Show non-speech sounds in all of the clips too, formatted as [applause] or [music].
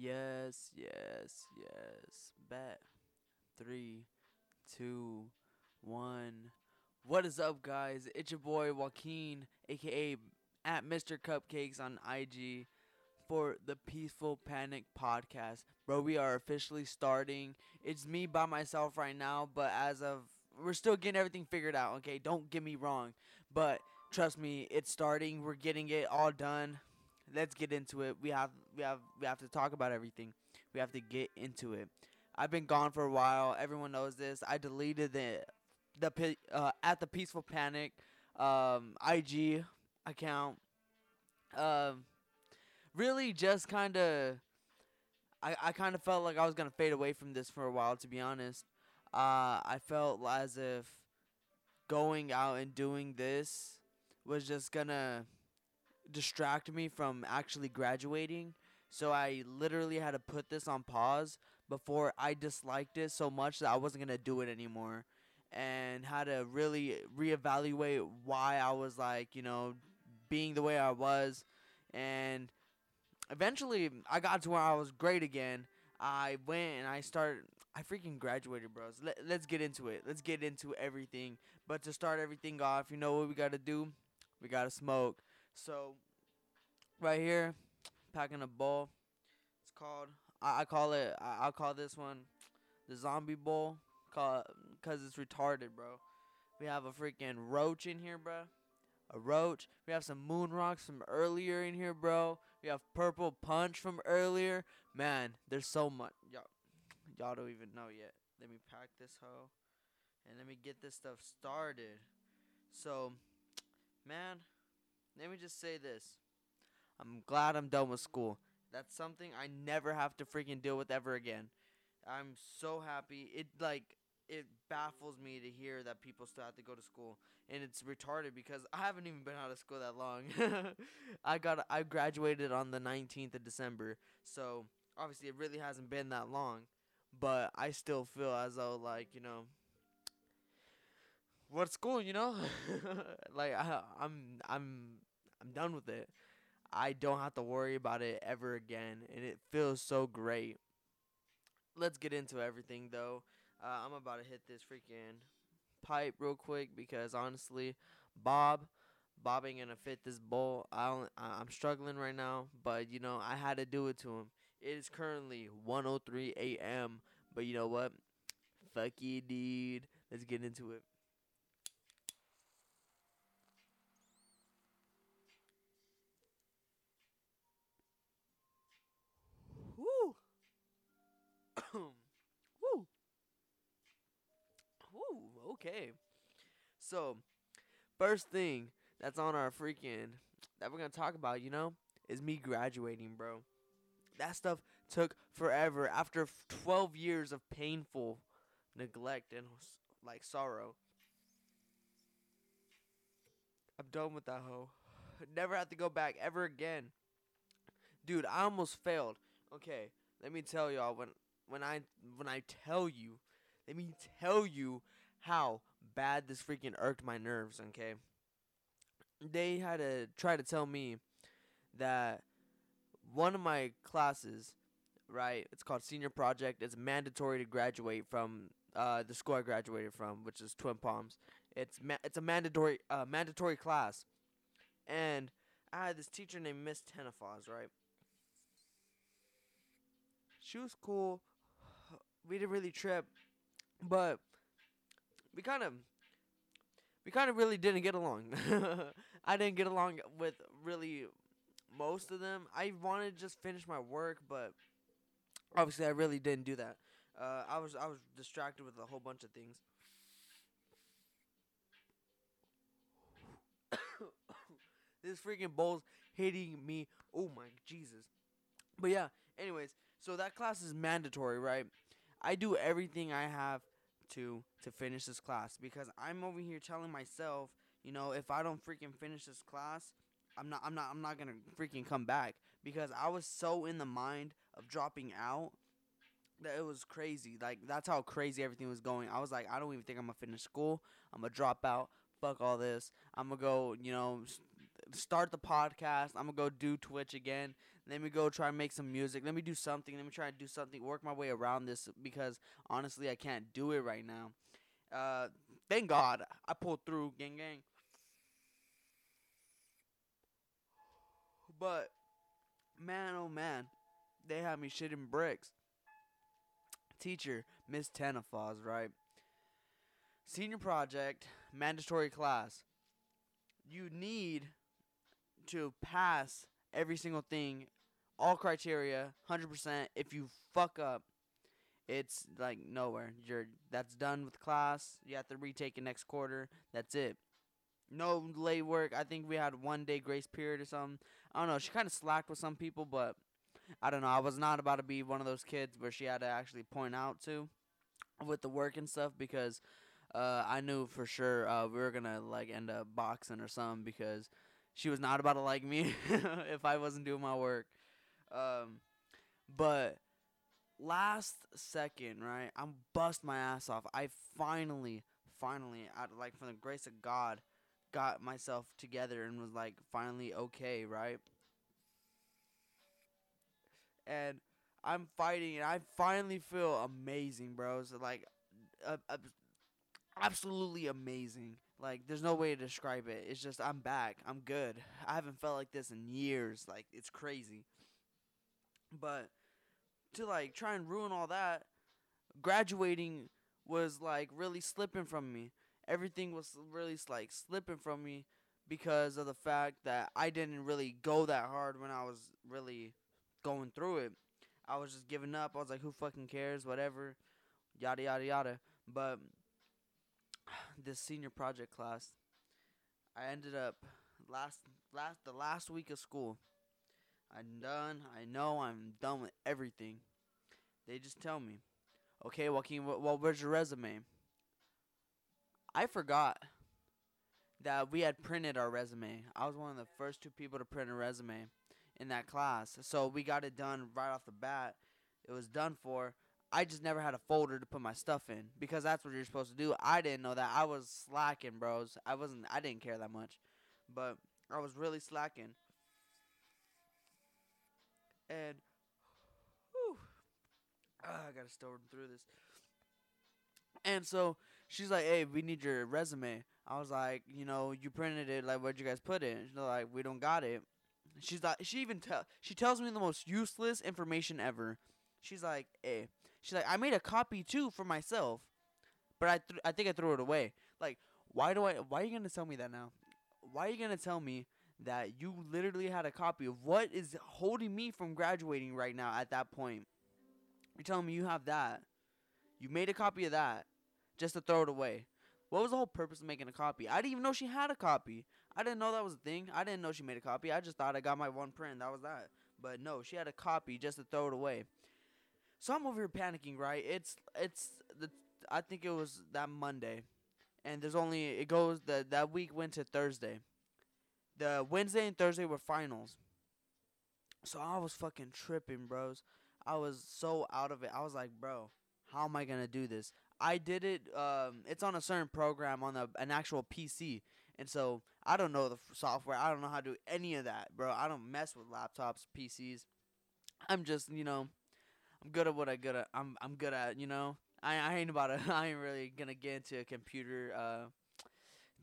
Yes, yes, yes. Bet. Three, two, one. What is up, guys? It's your boy Joaquin, aka at Mr. Cupcakes on IG for the Peaceful Panic podcast. Bro, we are officially starting. It's me by myself right now, but as of we're still getting everything figured out, okay? Don't get me wrong. But trust me, it's starting. We're getting it all done. Let's get into it. We have we have we have to talk about everything. We have to get into it. I've been gone for a while. Everyone knows this. I deleted the the uh, at the Peaceful Panic um, IG account. Um, really, just kind of. I, I kind of felt like I was gonna fade away from this for a while. To be honest, uh, I felt as if going out and doing this was just gonna distract me from actually graduating. So I literally had to put this on pause before I disliked it so much that I wasn't gonna do it anymore, and had to really reevaluate why I was like, you know, being the way I was, and eventually I got to where I was great again. I went and I started. I freaking graduated, bros. Let, let's get into it. Let's get into everything. But to start everything off, you know what we gotta do? We gotta smoke. So, right here, packing a bowl. It's called. I, I call it. I, I'll call this one the zombie bowl. Because it's retarded, bro. We have a freaking roach in here, bro. A roach. We have some moon rocks from earlier in here, bro. We have purple punch from earlier. Man, there's so much. Y'all, y'all don't even know yet. Let me pack this hoe, and let me get this stuff started. So, man, let me just say this. I'm glad I'm done with school. That's something I never have to freaking deal with ever again. I'm so happy. It like it baffles me to hear that people still have to go to school, and it's retarded because I haven't even been out of school that long. [laughs] I got I graduated on the 19th of December, so obviously it really hasn't been that long, but I still feel as though like you know. What school, you know? [laughs] like I, I'm, I'm, I'm done with it. I don't have to worry about it ever again, and it feels so great. Let's get into everything though. Uh, I'm about to hit this freaking pipe real quick because honestly, Bob, Bob ain't gonna fit this bowl. I don't, I'm struggling right now, but you know I had to do it to him. It is currently 1:03 a.m. But you know what? Fuck you, dude. Let's get into it. Okay. So, first thing that's on our freaking that we're gonna talk about, you know, is me graduating, bro. That stuff took forever. After 12 years of painful neglect and like sorrow, I'm done with that hoe. [sighs] Never have to go back ever again. Dude, I almost failed. Okay, let me tell y'all when when I when I tell you, let me tell you how bad this freaking irked my nerves, okay? They had to try to tell me that one of my classes, right, it's called senior project, it's mandatory to graduate from uh, the school I graduated from, which is Twin Palms. It's ma- it's a mandatory uh, mandatory class. And I had this teacher named Miss Tenafaz, right? She was cool. We didn't really trip, but we kind of we kind of really didn't get along. [laughs] I didn't get along with really most of them. I wanted to just finish my work, but obviously I really didn't do that. Uh, I was I was distracted with a whole bunch of things. [coughs] this freaking bowl's hitting me. Oh my Jesus. But yeah, anyways, so that class is mandatory, right? I do everything I have to to finish this class because I'm over here telling myself, you know, if I don't freaking finish this class, I'm not I'm not I'm not going to freaking come back because I was so in the mind of dropping out that it was crazy. Like that's how crazy everything was going. I was like, I don't even think I'm gonna finish school. I'm gonna drop out. Fuck all this. I'm gonna go, you know, start the podcast. I'm gonna go do Twitch again. Let me go try and make some music. Let me do something. Let me try and do something. Work my way around this because honestly, I can't do it right now. Uh, thank God I pulled through, gang gang. But man, oh man, they had me shitting bricks. Teacher, Miss Tenafaz, right? Senior project, mandatory class. You need to pass every single thing, all criteria, 100%. If you fuck up, it's like nowhere. You're that's done with class. You have to retake it next quarter. That's it. No late work. I think we had one day grace period or something. I don't know. She kind of slacked with some people, but I don't know. I was not about to be one of those kids where she had to actually point out to with the work and stuff because uh, I knew for sure uh, we were gonna like end up boxing or something because she was not about to like me [laughs] if I wasn't doing my work. Um, but last second, right? I'm bust my ass off. I finally, finally, out like from the grace of God, got myself together and was like finally okay, right? And I'm fighting and I finally feel amazing, bro. So like, uh, uh, absolutely amazing. Like, there's no way to describe it. It's just I'm back. I'm good. I haven't felt like this in years. Like, it's crazy. But to like try and ruin all that, graduating was like really slipping from me. Everything was really like slipping from me because of the fact that I didn't really go that hard when I was really going through it. I was just giving up. I was like, who fucking cares? Whatever. Yada yada yada. But this senior project class, I ended up last last the last week of school. I'm done. I know I'm done with everything. They just tell me, okay, Joaquin, well, where's your resume? I forgot that we had printed our resume. I was one of the first two people to print a resume in that class. So we got it done right off the bat. It was done for. I just never had a folder to put my stuff in because that's what you're supposed to do. I didn't know that. I was slacking, bros. I wasn't I didn't care that much. But I was really slacking. And whew, ah, I gotta storm through this. And so she's like, "Hey, we need your resume." I was like, "You know, you printed it. Like, where'd you guys put it?" She's like, "We don't got it." She's like, she even tell she tells me the most useless information ever. She's like, "Hey," she's like, "I made a copy too for myself, but I th- I think I threw it away." Like, why do I? Why are you gonna tell me that now? Why are you gonna tell me that you literally had a copy of what is holding me from graduating right now at that point? You're telling me you have that. You made a copy of that just to throw it away. What was the whole purpose of making a copy? I didn't even know she had a copy. I didn't know that was a thing. I didn't know she made a copy. I just thought I got my one print. That was that. But no, she had a copy just to throw it away. So I'm over here panicking, right? It's it's the I think it was that Monday, and there's only it goes the that week went to Thursday. The Wednesday and Thursday were finals. So I was fucking tripping, bros. I was so out of it. I was like, bro, how am I gonna do this? I did it. Um, it's on a certain program on the an actual PC, and so I don't know the f- software. I don't know how to do any of that, bro. I don't mess with laptops, PCs. I'm just, you know, I'm good at what I good at. I'm I'm good at, you know. I I ain't about to. [laughs] I ain't really gonna get into a computer uh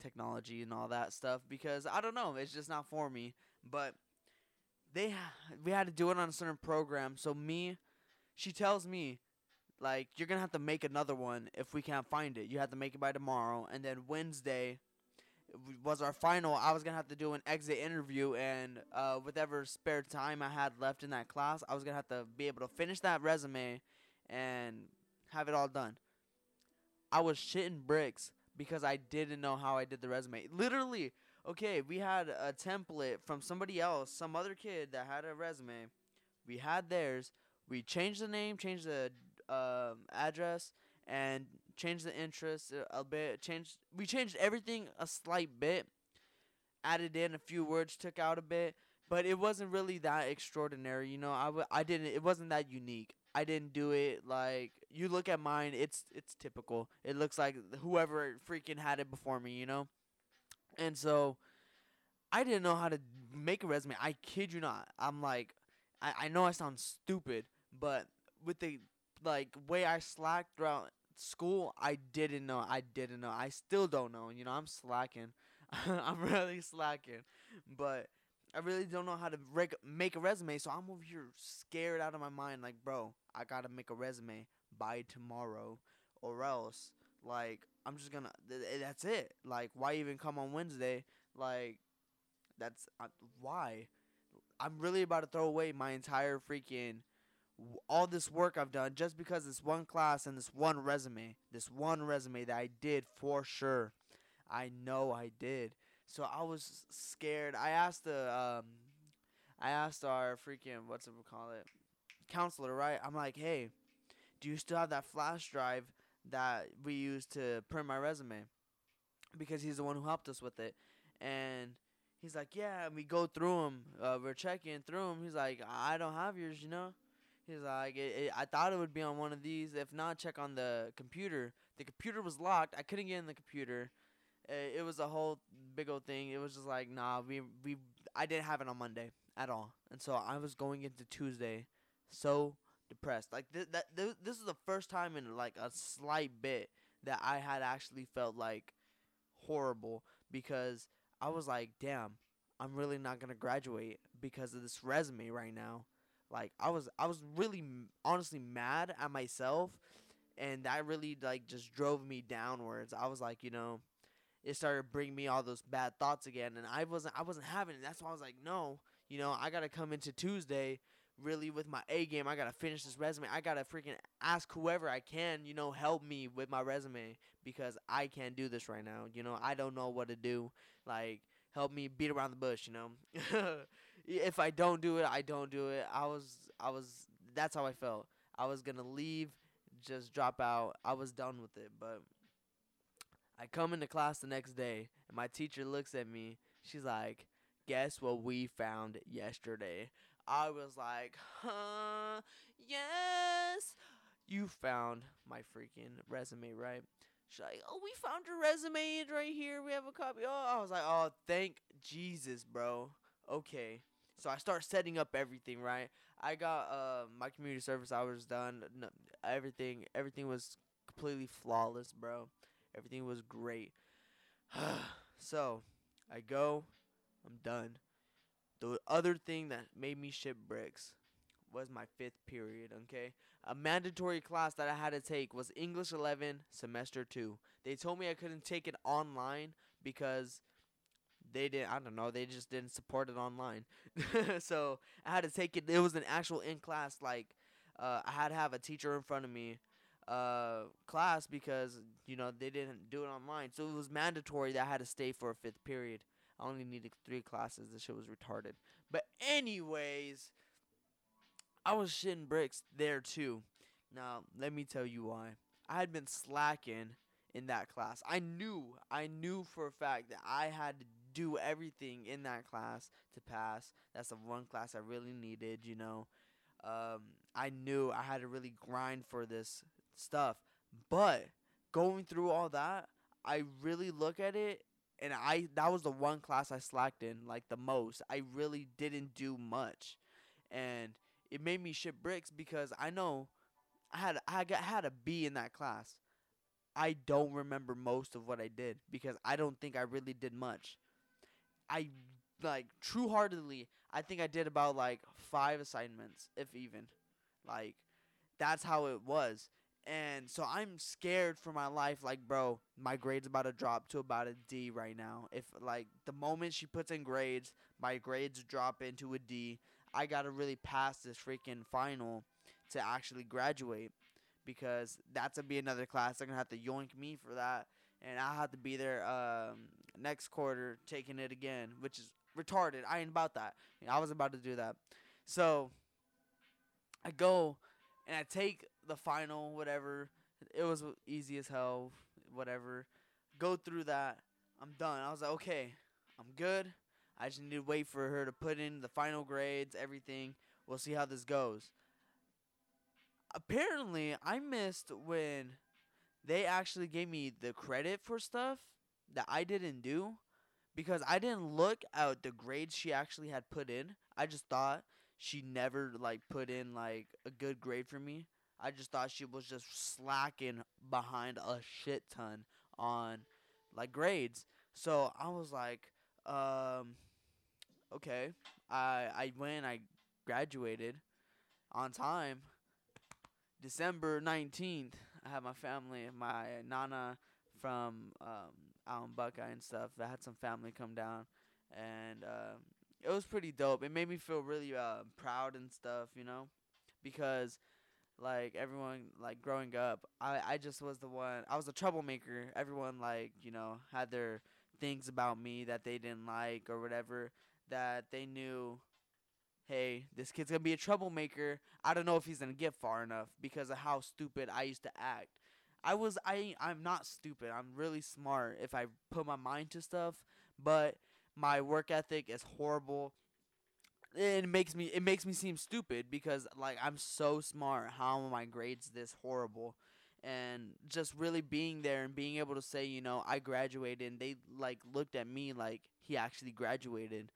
technology and all that stuff because I don't know. It's just not for me. But they we had to do it on a certain program. So me, she tells me like you're gonna have to make another one if we can't find it. You have to make it by tomorrow, and then Wednesday was our final. I was gonna have to do an exit interview, and uh, whatever spare time I had left in that class, I was gonna have to be able to finish that resume and have it all done. I was shitting bricks because I didn't know how I did the resume. Literally, okay, we had a template from somebody else, some other kid that had a resume. We had theirs. We changed the name, changed the um, address, and changed the interest a, a bit. Changed we changed everything a slight bit. Added in a few words, took out a bit, but it wasn't really that extraordinary. You know, I, w- I didn't. It wasn't that unique. I didn't do it like you look at mine. It's it's typical. It looks like whoever freaking had it before me. You know, and so I didn't know how to make a resume. I kid you not. I'm like, I, I know I sound stupid, but with the like way I slacked throughout school, I didn't know. I didn't know. I still don't know. You know, I'm slacking. [laughs] I'm really slacking, but I really don't know how to rec- make a resume. So I'm over here scared out of my mind. Like, bro, I gotta make a resume by tomorrow, or else, like, I'm just gonna. Th- th- that's it. Like, why even come on Wednesday? Like, that's uh, why. I'm really about to throw away my entire freaking all this work I've done just because this one class and this one resume, this one resume that I did for sure. I know I did. So I was scared. I asked the um I asked our freaking what's it we call it counselor, right? I'm like, "Hey, do you still have that flash drive that we used to print my resume?" Because he's the one who helped us with it. And he's like, "Yeah." And we go through them. Uh, we're checking through them. He's like, "I don't have yours, you know." He's like, it, it, I thought it would be on one of these. If not, check on the computer. The computer was locked. I couldn't get in the computer. Uh, it was a whole big old thing. It was just like, nah, we we I didn't have it on Monday at all, and so I was going into Tuesday so depressed. Like th- that th- this is the first time in like a slight bit that I had actually felt like horrible because I was like, damn, I'm really not gonna graduate because of this resume right now. Like I was I was really honestly mad at myself, and that really like just drove me downwards. I was like, you know it started bringing me all those bad thoughts again and I wasn't I wasn't having it. That's why I was like, no, you know, I gotta come into Tuesday really with my A game. I gotta finish this resume. I gotta freaking ask whoever I can, you know, help me with my resume because I can't do this right now. You know, I don't know what to do. Like, help me beat around the bush, you know. [laughs] if I don't do it, I don't do it. I was I was that's how I felt. I was gonna leave, just drop out. I was done with it, but I come into class the next day, and my teacher looks at me. She's like, Guess what we found yesterday? I was like, Huh? Yes. You found my freaking resume, right? She's like, Oh, we found your resume. Right here. We have a copy. Oh, I was like, Oh, thank Jesus, bro. Okay. So I start setting up everything, right? I got uh, my community service hours done. No, everything, everything was completely flawless, bro. Everything was great. [sighs] so I go, I'm done. The other thing that made me shit bricks was my fifth period, okay? A mandatory class that I had to take was English 11, semester 2. They told me I couldn't take it online because they didn't, I don't know, they just didn't support it online. [laughs] so I had to take it, it was an actual in class, like, uh, I had to have a teacher in front of me uh class because you know they didn't do it online. So it was mandatory that i had to stay for a fifth period. I only needed three classes. This shit was retarded. But anyways i was shitting bricks there too. Now let me tell you why. I had been slacking in that class. I knew i knew for a fact that i had to do everything in that class to pass that's the one class i really needed you know um, I knew I had to really grind for this stuff. But going through all that, I really look at it and I that was the one class I slacked in like the most. I really didn't do much. And it made me shit bricks because I know I had I got had a B in that class. I don't remember most of what I did because I don't think I really did much. I like true heartedly, I think I did about like five assignments, if even. Like that's how it was. And so I'm scared for my life. Like, bro, my grade's about to drop to about a D right now. If like the moment she puts in grades, my grades drop into a D. I gotta really pass this freaking final to actually graduate because that's gonna be another class. They're gonna have to yoink me for that, and I'll have to be there um, next quarter taking it again, which is retarded. I ain't about that. I was about to do that, so I go and I take the final, whatever. It was easy as hell, whatever. Go through that. I'm done. I was like, okay, I'm good. I just need to wait for her to put in the final grades, everything. We'll see how this goes. Apparently, I missed when they actually gave me the credit for stuff that I didn't do because I didn't look at the grades she actually had put in. I just thought she never like put in like a good grade for me. I just thought she was just slacking behind a shit ton on like grades. So I was like, um, okay. I I went. I graduated on time. December nineteenth. I had my family, my nana from um, out in Buckeye and stuff. I had some family come down, and uh, it was pretty dope. It made me feel really uh, proud and stuff, you know, because like everyone like growing up, I I just was the one. I was a troublemaker. Everyone like you know had their things about me that they didn't like or whatever that they knew hey, this kid's gonna be a troublemaker. I don't know if he's gonna get far enough because of how stupid I used to act. I was I I'm not stupid. I'm really smart if I put my mind to stuff, but my work ethic is horrible. It makes me it makes me seem stupid because like I'm so smart. How are my grades this horrible? And just really being there and being able to say, you know, I graduated and they like looked at me like he actually graduated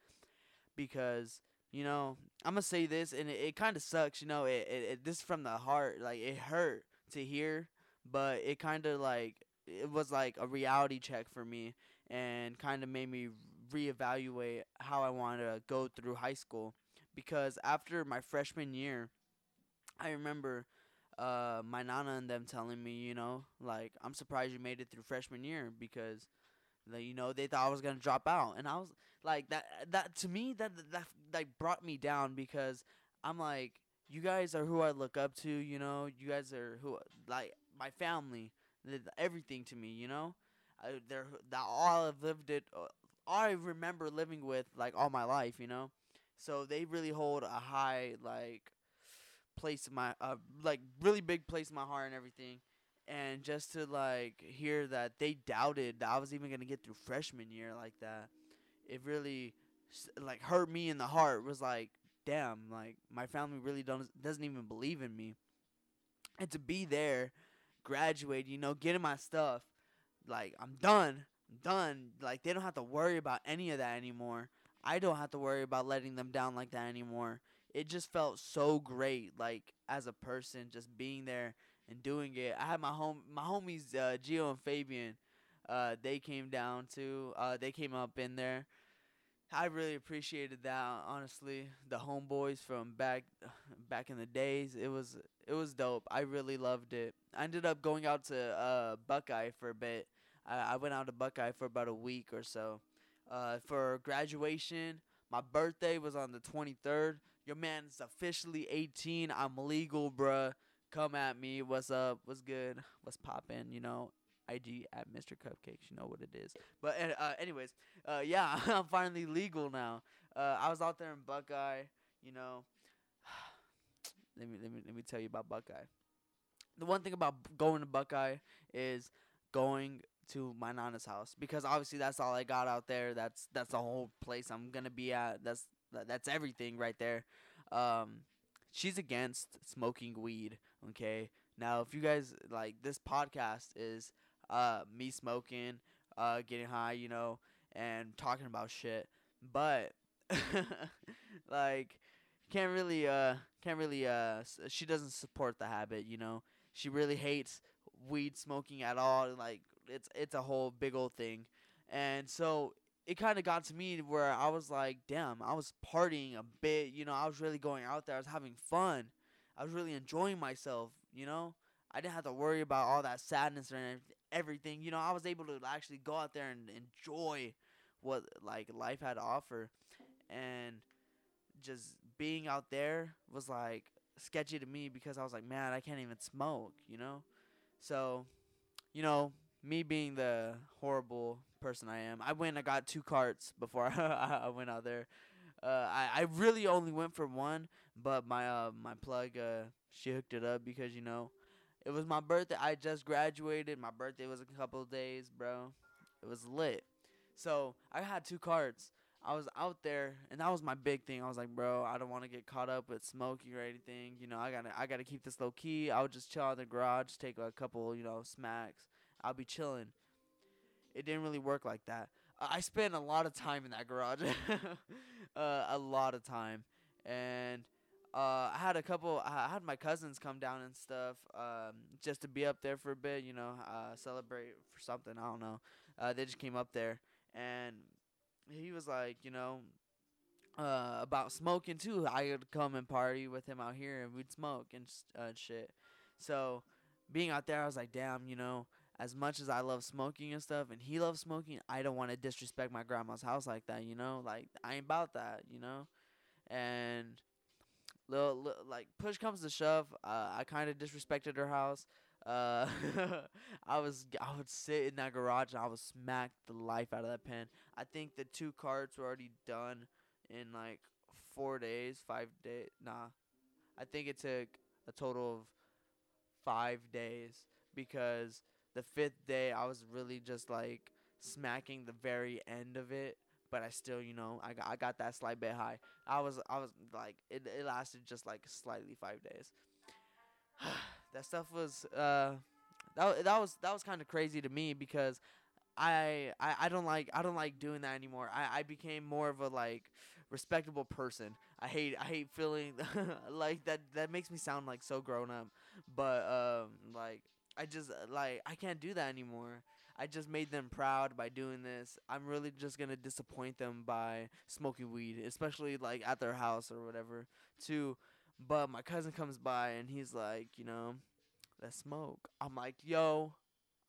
because you know, I'm gonna say this, and it, it kind of sucks. You know, it, it, it this from the heart. Like it hurt to hear, but it kind of like it was like a reality check for me, and kind of made me reevaluate how I wanted to go through high school. Because after my freshman year, I remember uh, my nana and them telling me, you know, like I'm surprised you made it through freshman year because, like, you know, they thought I was gonna drop out, and I was like that. That to me, that that like brought me down because I'm like, you guys are who I look up to. You know, you guys are who like my family, everything to me. You know, I, they're that all I've lived it. Uh, all I remember living with like all my life. You know, so they really hold a high like place in my uh like really big place in my heart and everything. And just to like hear that they doubted that I was even gonna get through freshman year like that, it really like hurt me in the heart was like damn like my family really don't doesn't even believe in me and to be there graduate you know getting my stuff like i'm done i'm done. Like they don't have to worry about any of that anymore. I don't have to worry about letting them down like that anymore. It just felt so great like as a person just being there and doing it. I had my home my homies uh geo and fabian uh they came down to. uh they came up in there I really appreciated that honestly. The homeboys from back [sighs] back in the days, it was it was dope. I really loved it. I ended up going out to uh, Buckeye for a bit. I, I went out to Buckeye for about a week or so. Uh, for graduation, my birthday was on the 23rd. Your man's officially 18. I'm legal, bruh. Come at me. What's up? What's good? What's poppin'? You know, IG at Mr. Cupcakes. You know what it is. But uh, anyways, uh, yeah, [laughs] I'm finally legal now. Uh, I was out there in Buckeye. You know, [sighs] let me let me let me tell you about Buckeye. The one thing about going to Buckeye is going to my nana's house because obviously that's all I got out there. That's that's the whole place I'm gonna be at. That's that's everything right there. Um, she's against smoking weed. Okay. Now, if you guys like this podcast is uh, me smoking, uh, getting high, you know, and talking about shit. But [laughs] like, can't really, uh, can't really, uh, she doesn't support the habit, you know. She really hates weed smoking at all. Like, it's it's a whole big old thing, and so it kind of got to me where I was like, damn, I was partying a bit, you know, I was really going out there, I was having fun, I was really enjoying myself, you know. I didn't have to worry about all that sadness or everything. You know, I was able to actually go out there and enjoy what like life had to offer, and just being out there was like sketchy to me because I was like, man, I can't even smoke. You know, so you know, me being the horrible person I am, I went. I got two carts before [laughs] I went out there. Uh, I I really only went for one, but my uh my plug uh she hooked it up because you know it was my birthday. I just graduated. My birthday was a couple days, bro. It was lit. So I had two carts. I was out there, and that was my big thing. I was like, bro, I don't want to get caught up with smoking or anything. You know, I gotta, I gotta keep this low key. I would just chill out in the garage, take a couple, you know, smacks. I'll be chilling. It didn't really work like that. I spent a lot of time in that garage, [laughs] uh, a lot of time, and uh, I had a couple. I had my cousins come down and stuff, um, just to be up there for a bit. You know, uh, celebrate for something. I don't know. Uh, they just came up there, and he was like, you know, uh, about smoking too. I would come and party with him out here, and we'd smoke and uh, shit. So, being out there, I was like, damn, you know, as much as I love smoking and stuff, and he loves smoking, I don't want to disrespect my grandma's house like that, you know. Like I ain't about that, you know. And little, little like push comes to shove, uh, I kind of disrespected her house. Uh, [laughs] I was I would sit in that garage and I would smack the life out of that pen. I think the two carts were already done in like four days, five days. Nah, I think it took a total of five days because the fifth day I was really just like smacking the very end of it but I still, you know, I got I got that slight bit high. I was I was like it it lasted just like slightly five days. [sighs] that stuff was uh that that was that was kind of crazy to me because I, I I don't like I don't like doing that anymore. I I became more of a like respectable person. I hate I hate feeling [laughs] like that that makes me sound like so grown up. But um like I just like I can't do that anymore. I just made them proud by doing this. I'm really just gonna disappoint them by smoking weed, especially like at their house or whatever. Too, but my cousin comes by and he's like, you know, let's smoke. I'm like, yo,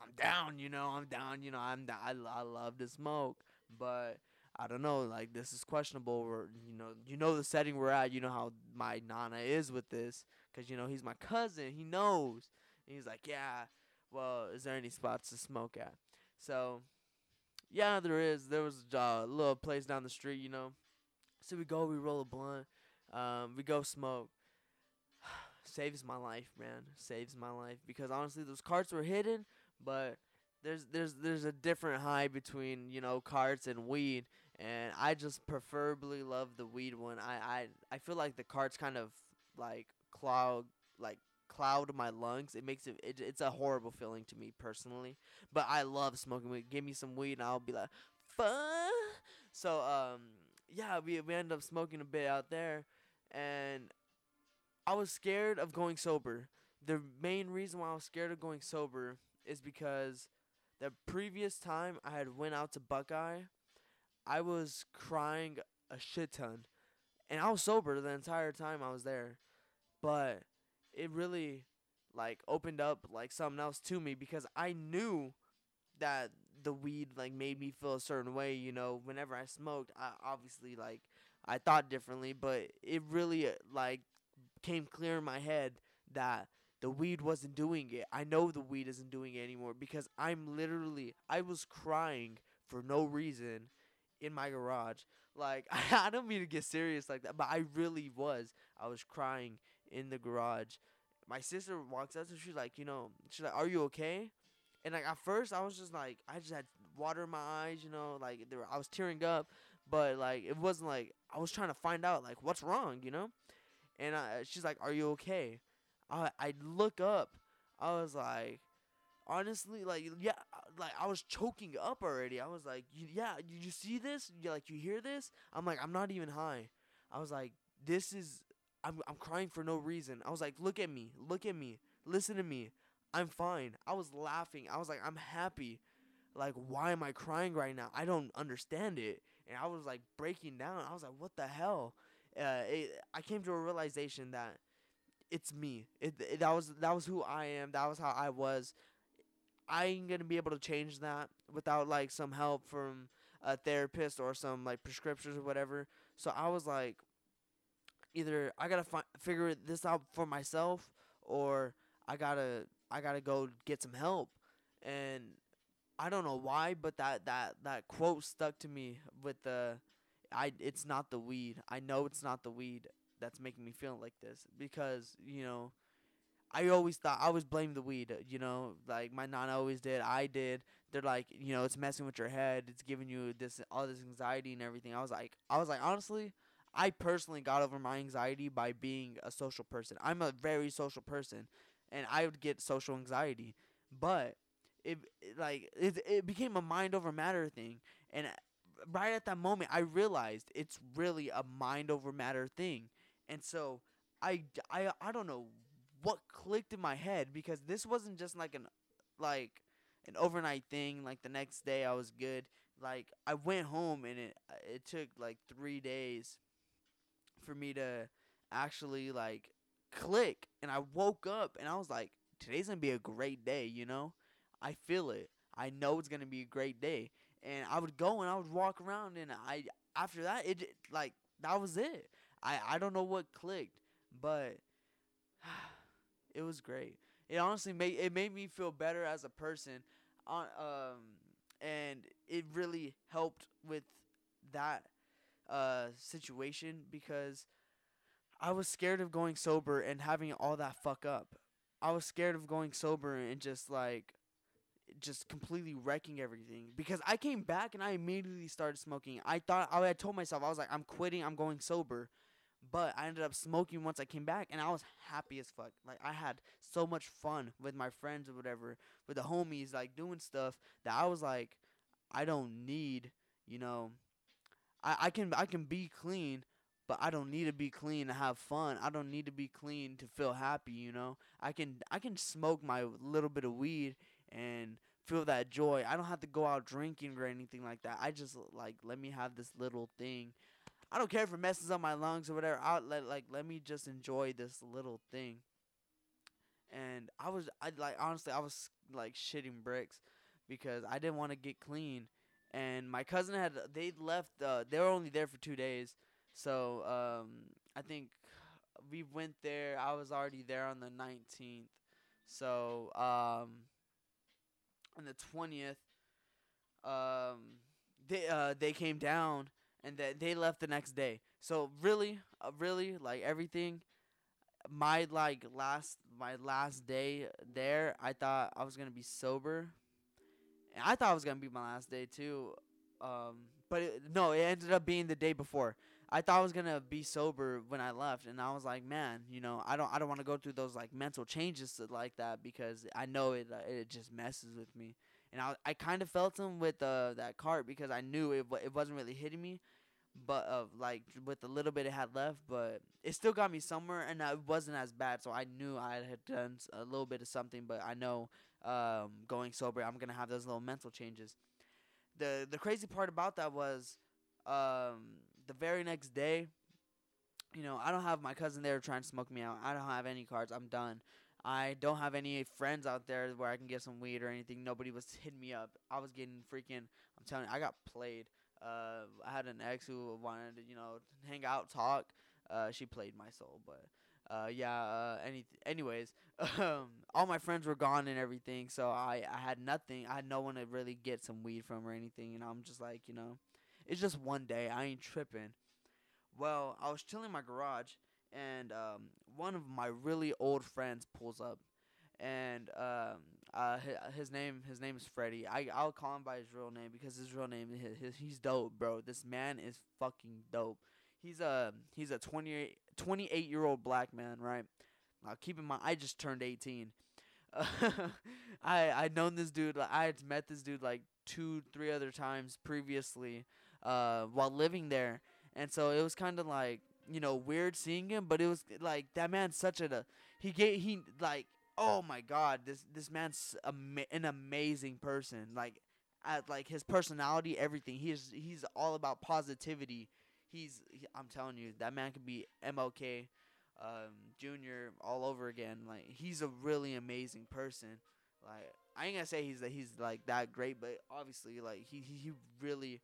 I'm down. You know, I'm down. You know, I'm. I, I love to smoke, but I don't know. Like this is questionable. Or you know, you know the setting we're at. You know how my nana is with this, cause you know he's my cousin. He knows. And he's like, yeah well, is there any spots to smoke at? So, yeah, there is. There was a little place down the street, you know. So we go, we roll a blunt, um, we go smoke. [sighs] Saves my life, man. Saves my life because honestly, those carts were hidden, but there's there's there's a different high between you know carts and weed, and I just preferably love the weed one. I I I feel like the carts kind of like clog like cloud my lungs. It makes it, it it's a horrible feeling to me personally. But I love smoking weed. Give me some weed and I'll be like, fun. So um yeah, we we ended up smoking a bit out there, and I was scared of going sober. The main reason why I was scared of going sober is because the previous time I had went out to Buckeye, I was crying a shit ton, and I was sober the entire time I was there, but it really like opened up like something else to me because I knew that the weed like made me feel a certain way, you know, whenever I smoked, I obviously like I thought differently, but it really uh, like came clear in my head that the weed wasn't doing it. I know the weed isn't doing it anymore because I'm literally I was crying for no reason in my garage. Like [laughs] I don't mean to get serious like that, but I really was. I was crying in the garage. My sister walks up to she's like, you know, she's like, "Are you okay?" And like at first, I was just like, I just had water in my eyes, you know, like there, I was tearing up, but like it wasn't like I was trying to find out like what's wrong, you know. And I, she's like, "Are you okay?" I I look up. I was like, honestly, like yeah, like I was choking up already. I was like, yeah, you, you see this? You like you hear this? I'm like, I'm not even high. I was like, this is I'm I'm crying for no reason. I was like, look at me, look at me, listen to me. I'm fine. I was laughing. I was like, I'm happy. Like, why am I crying right now? I don't understand it. And I was like breaking down. I was like, what the hell? Uh, it, I came to a realization that it's me. It, it that was that was who I am. That was how I was. I ain't gonna be able to change that without like some help from a therapist or some like prescriptions or whatever. So I was like, either I gotta fi- figure this out for myself, or I gotta I gotta go get some help. And I don't know why, but that that that quote stuck to me with the I it's not the weed. I know it's not the weed that's making me feel like this because you know I always thought I always blamed the weed. You know, like my nana always did. I did. They're like, you know, it's messing with your head. It's giving you this all this anxiety and everything. I was like, I was like, honestly, I personally got over my anxiety by being a social person. I'm a very social person, and I would get social anxiety. But it, like it it became a mind over matter thing, and right at that moment, I realized it's really a mind over matter thing, and so I I I don't know what clicked in my head because this wasn't just like an like an overnight thing. Like the next day, I was good. Like I went home and it it took like three days for me to actually like click, and I woke up and I was like, today's gonna be a great day. You know, I feel it. I know it's gonna be a great day. And I would go and I would walk around and I after that it like that was it. I I don't know what clicked, but [sighs] it was great. It honestly made it made me feel better as a person. On um and it really helped with that uh situation because I was scared of going sober and having all that fuck up. I was scared of going sober and just like just completely wrecking everything because I came back and I immediately started smoking. I thought I told myself I was like I'm quitting, I'm going sober. But I ended up smoking once I came back and I was happy as fuck. Like I had so much fun with my friends or whatever, with the homies like doing stuff that I was like I don't need, you know, I, I can I can be clean, but I don't need to be clean to have fun. I don't need to be clean to feel happy, you know. I can I can smoke my little bit of weed and feel that joy. I don't have to go out drinking or anything like that. I just like let me have this little thing. I don't care if it messes up my lungs or whatever. I let like let me just enjoy this little thing. And I was I like honestly I was like shitting bricks because I didn't want to get clean. And my cousin had they left uh, they were only there for 2 days. So um I think we went there. I was already there on the 19th. So um on the twentieth, um, they uh they came down and that they left the next day. So really, uh, really, like everything, my like last my last day there, I thought I was gonna be sober, I thought it was gonna be my last day too. Um, but it, no, it ended up being the day before. I thought I was gonna be sober when I left, and I was like, man, you know, I don't, I don't want to go through those like mental changes like that because I know it, uh, it just messes with me. And I, I kind of felt them with uh, that cart because I knew it, it wasn't really hitting me, but uh, like with the little bit it had left, but it still got me somewhere, and it wasn't as bad. So I knew I had done a little bit of something, but I know um, going sober, I'm gonna have those little mental changes. The the crazy part about that was um, the very next day, you know, I don't have my cousin there trying to smoke me out. I don't have any carts. I'm done. I don't have any friends out there where I can get some weed or anything. Nobody was hitting me up. I was getting freaking. I'm telling you, I got played. Uh, I had an ex who wanted to, you know, hang out, talk. Uh, she played my soul, but uh, yeah. Uh, any, anyways, [laughs] um, all my friends were gone and everything, so I, I had nothing. I had no one to really get some weed from or anything, and I'm just like, you know, it's just one day. I ain't tripping. Well, I was chilling in my garage, and um, one of my really old friends pulls up, and um, uh, his, name his name is Freddie. I I'll call him by his real name because his real name his, his he's dope, bro. This man is fucking dope. He's a he's a 28, 28 year old black man, right? Now keep in mind, I just turned eighteen. [laughs] I I'd known this dude. I had met this dude like two, three other times previously, uh, while living there, and so it was kind of like you know weird seeing him, but it was like that man's such a he gave he like oh my god this this man's an amazing person like at like his personality everything he's he's all about positivity he's he, i'm telling you that man could be mlk um, junior all over again like he's a really amazing person like i ain't gonna say he's that he's like that great but obviously like he he, he really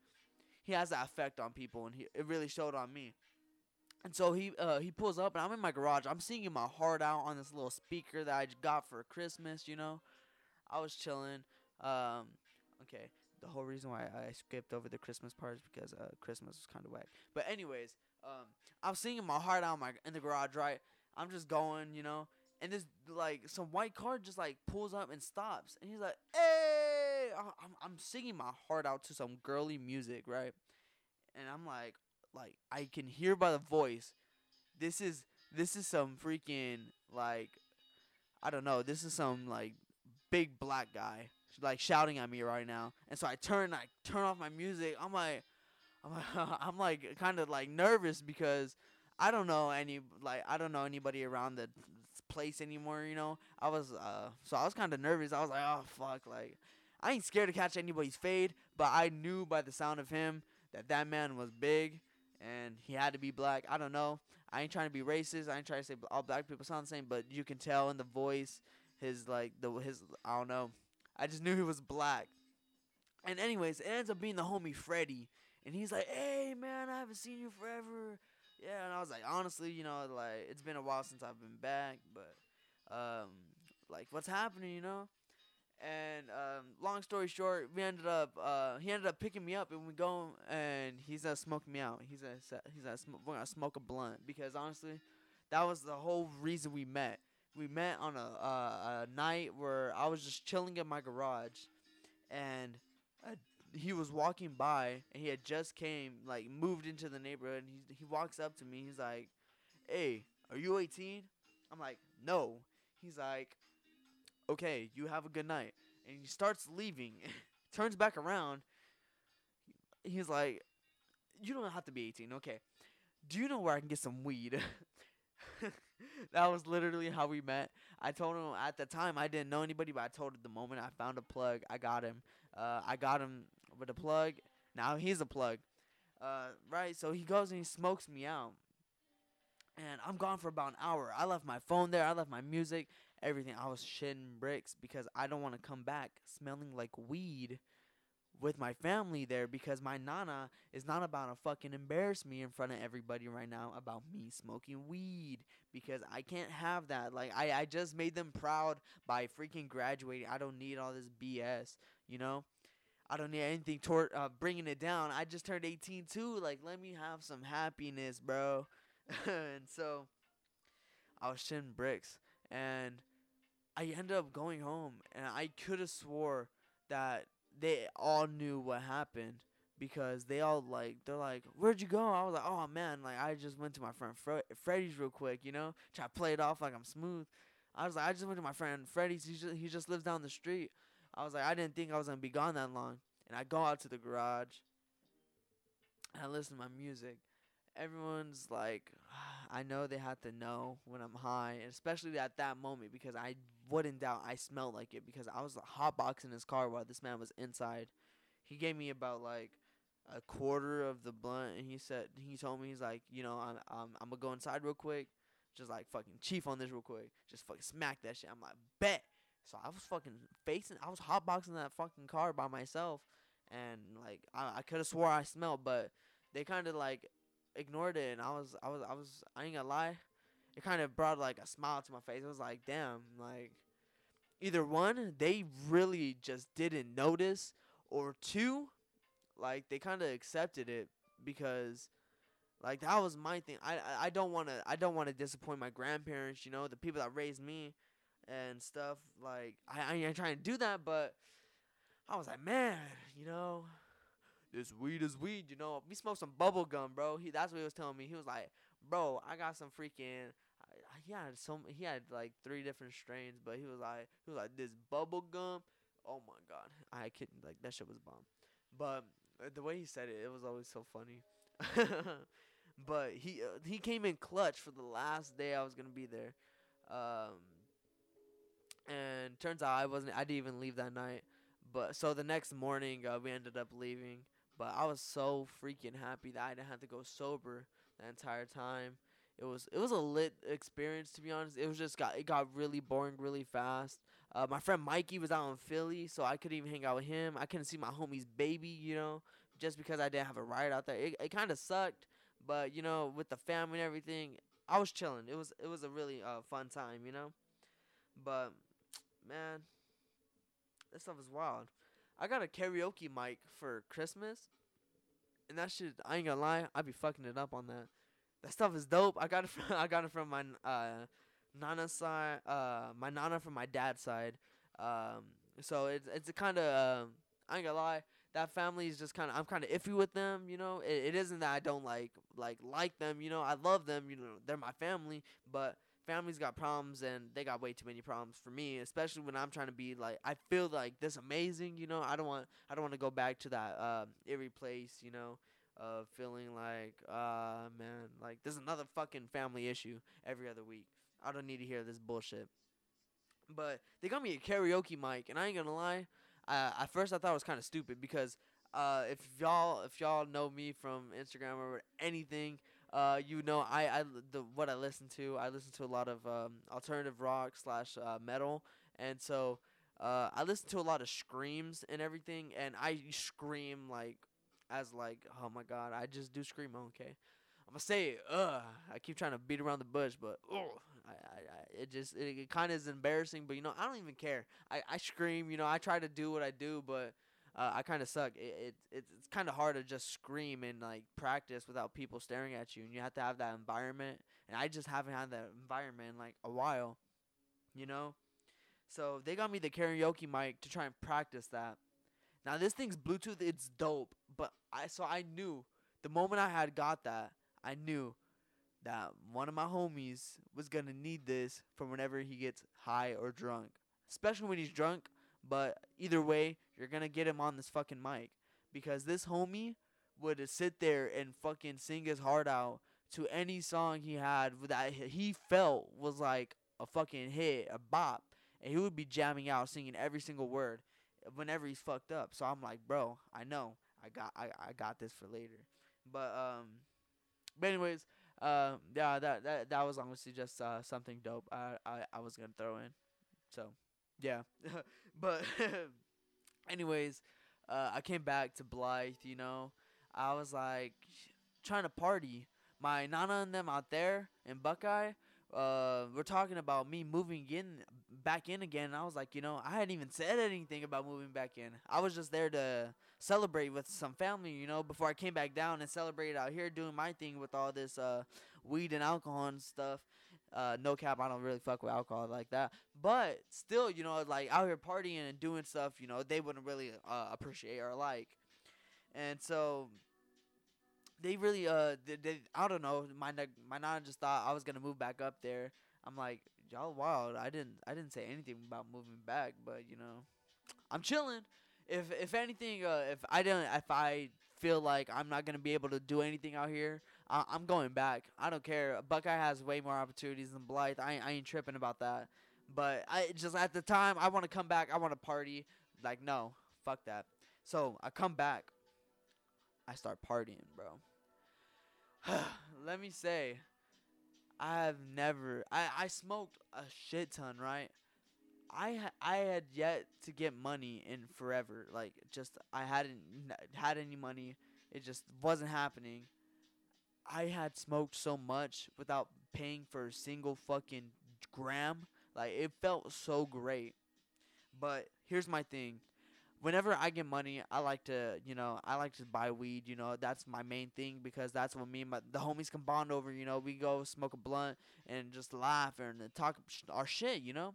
he has that effect on people, and he it really showed on me. And so he uh, he pulls up, and I'm in my garage. I'm singing my heart out on this little speaker that I got for Christmas. You know, I was chilling. Um, okay, the whole reason why I skipped over the Christmas part is because uh, Christmas was kind of whack. But anyways, um, I'm singing my heart out my in the garage, right? I'm just going, you know, and this like some white car just like pulls up and stops, and he's like, "Hey!" I'm I'm singing my heart out to some girly music, right? And I'm like, like I can hear by the voice, this is this is some freaking like, I don't know, this is some like big black guy like shouting at me right now. And so I turn, I turn off my music. I'm like, I'm like, [laughs] I'm like kind of like nervous because I don't know any like I don't know anybody around the place anymore. You know, I was uh so I was kind of nervous. I was like, oh fuck, like I ain't scared to catch anybody's fade, but I knew by the sound of him that that man was big and he had to be black. I don't know. I ain't trying to be racist. I ain't trying to say all black people sound the same, but you can tell in the voice, his like the his I don't know. I just knew he was black. And anyways, it ends up being the homie Freddie, and he's like, "Hey man, I haven't seen you forever." Yeah, and I was like, honestly, you know, like it's been a while since I've been back, but um, like what's happening, you know? And um, long story short, we ended up uh, he ended up picking me up, and we go and he's gonna smoke me out. He's gonna he's gonna sm- we're gonna smoke a blunt because honestly, that was the whole reason we met. We met on a uh, a night where I was just chilling in my garage, and uh, he was walking by, and he had just came like moved into the neighborhood. And he he walks up to me. He's like, "Hey, are you 18?" I'm like, "No." He's like, okay, you have a good night. And he starts leaving, [laughs] turns back around. He's like, you don't have to be 18, okay. Do you know where I can get some weed? [laughs] [laughs] that was literally how we met. I told him at the time I didn't know anybody, but I told him the moment I found a plug, I got him. Uh, I got him with a plug. Now he's a plug. Uh, right, so he goes and he smokes me out. And I'm gone for about an hour. I left my phone there. I left my music everything. I was shitting bricks because I don't want to come back smelling like weed with my family there because my nana is not about to fucking embarrass me in front of everybody right now about me smoking weed because I can't have that. Like I I just made them proud by freaking graduating. I don't need all this BS, you know? I don't need anything toward uh, bringing it down. I just turned 18 too. Like let me have some happiness, bro. [laughs] and so I was shitting bricks and I ended up going home, and I could have swore that they all knew what happened because they all like they're like, "Where'd you go?" I was like, "Oh man, like I just went to my friend Fre- Freddie's real quick, you know, try to play it off like I'm smooth." I was like, "I just went to my friend Freddie's. He just he just lives down the street." I was like, "I didn't think I was gonna be gone that long," and I go out to the garage and I listen to my music. Everyone's like, [sighs] I know they have to know when I'm high, especially at that moment because I wouldn't doubt I smelled like it because I was hotboxing his car while this man was inside. He gave me about like a quarter of the blunt, and he said he told me he's like, you know, I'm I'm, I'm gonna go inside real quick, just like fucking chief on this real quick, just fucking smack that shit. I'm like, bet. So I was fucking facing, I was hotboxing that fucking car by myself, and like I I could have swore I smelled, but they kind of like ignored it, and I was I was I was I ain't gonna lie, it kind of brought like a smile to my face. It was like, damn, like either one, they really just didn't notice, or two, like they kind of accepted it because like that was my thing. I I don't want to I don't want to disappoint my grandparents, you know, the people that raised me and stuff. Like I I ain't trying to do that, but I was like, man, you know, this weed is weed, you know. We smoked some bubble gum, bro. He that's what he was telling me. He was like, bro, I got some freaking. He had some. He had like three different strains, but he was like, he was like this bubble gum. Oh my god, I couldn't like that shit was bomb. But uh, the way he said it, it was always so funny. [laughs] but he uh, he came in clutch for the last day I was gonna be there. Um, and turns out I wasn't. I didn't even leave that night. But so the next morning, uh, we ended up leaving. But I was so freaking happy that I didn't have to go sober the entire time. It was it was a lit experience to be honest. It was just got it got really boring really fast. Uh, my friend Mikey was out in Philly, so I couldn't even hang out with him. I couldn't see my homie's baby, you know, just because I didn't have a ride out there. It it kind of sucked, but you know, with the family and everything, I was chilling. It was it was a really uh, fun time, you know. But man, this stuff is wild. I got a karaoke mic for Christmas, and that shit. I ain't gonna lie, I'd be fucking it up on that. That stuff is dope. I got it [laughs] from I got it from my uh, nana side, uh, my nana from my dad's side. Um, so it's it's kind of uh, I ain't gonna lie. That family is just kind of I'm kind of iffy with them, you know. It, it isn't that I don't like like like them, you know. I love them, you know. They're my family, but family's got problems and they got way too many problems for me, especially when I'm trying to be like I feel like this amazing, you know. I don't want I don't want to go back to that uh, eerie place, you know, of feeling like uh man, like there's another fucking family issue every other week. I don't need to hear this bullshit. But they got me a karaoke mic, and I ain't gonna lie. Uh, at first, I thought it was kind of stupid because uh, if y'all if y'all know me from Instagram or anything, uh, you know I, I the what I listen to. I listen to a lot of um, alternative rock slash uh, metal, and so uh, I listen to a lot of screams and everything. And I scream like as like oh my god, I just do scream. Okay, I'm gonna say it. Ugh, I keep trying to beat around the bush, but ugh, I, I, I it just it, it kind of is embarrassing. But you know I don't even care. I I scream. You know I try to do what I do, but uh, I kind of suck. It, it it's it's kind of hard to just scream and like practice without people staring at you, and you have to have that environment. And I just haven't had that environment in like a while, you know. So they got me the karaoke mic to try and practice that. Now this thing's Bluetooth. It's dope, but I so I knew the moment I had got that, I knew that one of my homies was gonna need this for whenever he gets high or drunk, especially when he's drunk. But either way, you're gonna get him on this fucking mic because this homie would sit there and fucking sing his heart out to any song he had that he felt was like a fucking hit, a bop, and he would be jamming out, singing every single word whenever he's fucked up. So I'm like, bro, I know, I got, I, I got this for later. But um, but anyways, um, yeah, that that that was honestly just uh something dope. I I I was gonna throw in, so yeah, [laughs] but [laughs] anyways, uh, I came back to Blythe. You know, I was like trying to party. My nana and them out there in Buckeye, uh, we're talking about me moving in back in again. And I was like, you know, I hadn't even said anything about moving back in. I was just there to celebrate with some family, you know, before I came back down and celebrated out here doing my thing with all this uh, weed and alcohol and stuff. Uh, no cap, I don't really fuck with alcohol like that. But still, you know, like out here partying and doing stuff, you know, they wouldn't really uh, appreciate or like. And so they really uh they, they I don't know my my nana just thought I was gonna move back up there. I'm like y'all wild. I didn't I didn't say anything about moving back, but you know, I'm chilling. If if anything, uh, if I don't if I feel like I'm not gonna be able to do anything out here, I, I'm going back. I don't care. Buckeye has way more opportunities than Blythe. I I ain't tripping about that. But I just at the time I want to come back. I want to party. Like no, fuck that. So I come back. I start partying, bro. [sighs] Let me say, I have never. I I smoked a shit ton, right? I I had yet to get money in forever. Like just I hadn't had any money. It just wasn't happening. I had smoked so much without paying for a single fucking gram. Like it felt so great. But here's my thing whenever I get money, I like to, you know, I like to buy weed. You know, that's my main thing because that's what me and my the homies can bond over. You know, we go smoke a blunt and just laugh and talk our shit. You know,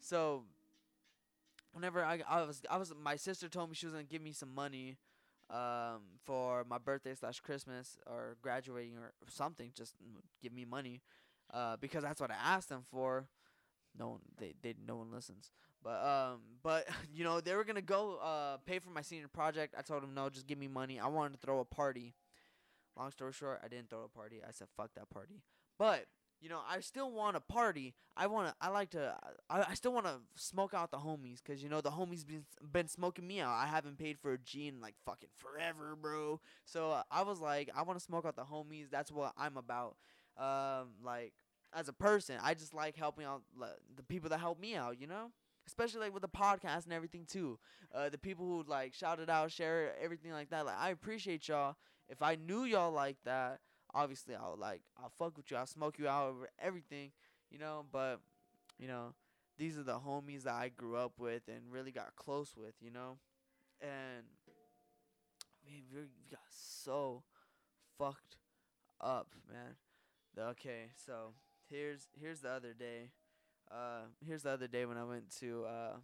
so whenever I I was I was my sister told me she was gonna give me some money, um, for my birthday slash Christmas or graduating or something. Just give me money, uh, because that's what I asked them for. No one they they no one listens. But um, but [laughs] you know they were gonna go uh pay for my senior project. I told them no, just give me money. I wanted to throw a party. Long story short, I didn't throw a party. I said fuck that party. But you know, I still want a party. I want to. I like to. I, I still want to smoke out the homies, cause you know the homies been been smoking me out. I haven't paid for a G in like fucking forever, bro. So uh, I was like, I want to smoke out the homies. That's what I'm about. Um, like as a person, I just like helping out the people that help me out. You know especially like with the podcast and everything too. Uh, the people who like shout it out, share it, everything like that. Like I appreciate y'all. If I knew y'all like that, obviously I'll like I'll fuck with you. I'll smoke you out over everything, you know. But you know, these are the homies that I grew up with and really got close with, you know. And we got so fucked up, man. Okay, so here's here's the other day. Uh, here's the other day when I went to uh,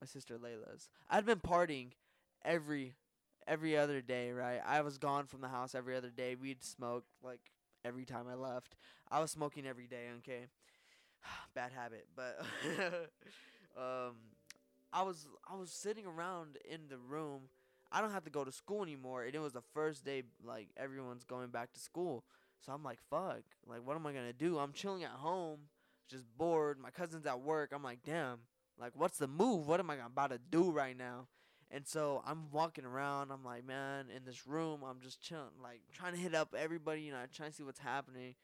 my sister Layla's. I'd been partying every every other day, right? I was gone from the house every other day. We'd smoke like every time I left. I was smoking every day, okay? [sighs] bad habit, but [laughs] um, I was I was sitting around in the room. I don't have to go to school anymore, and it was the first day like everyone's going back to school. So I'm like, fuck, like what am I gonna do? I'm chilling at home, just bored. My cousin's at work. I'm like, damn, like what's the move? What am I about to do right now? And so I'm walking around. I'm like, man, in this room, I'm just chilling, like trying to hit up everybody. You know, trying to see what's happening.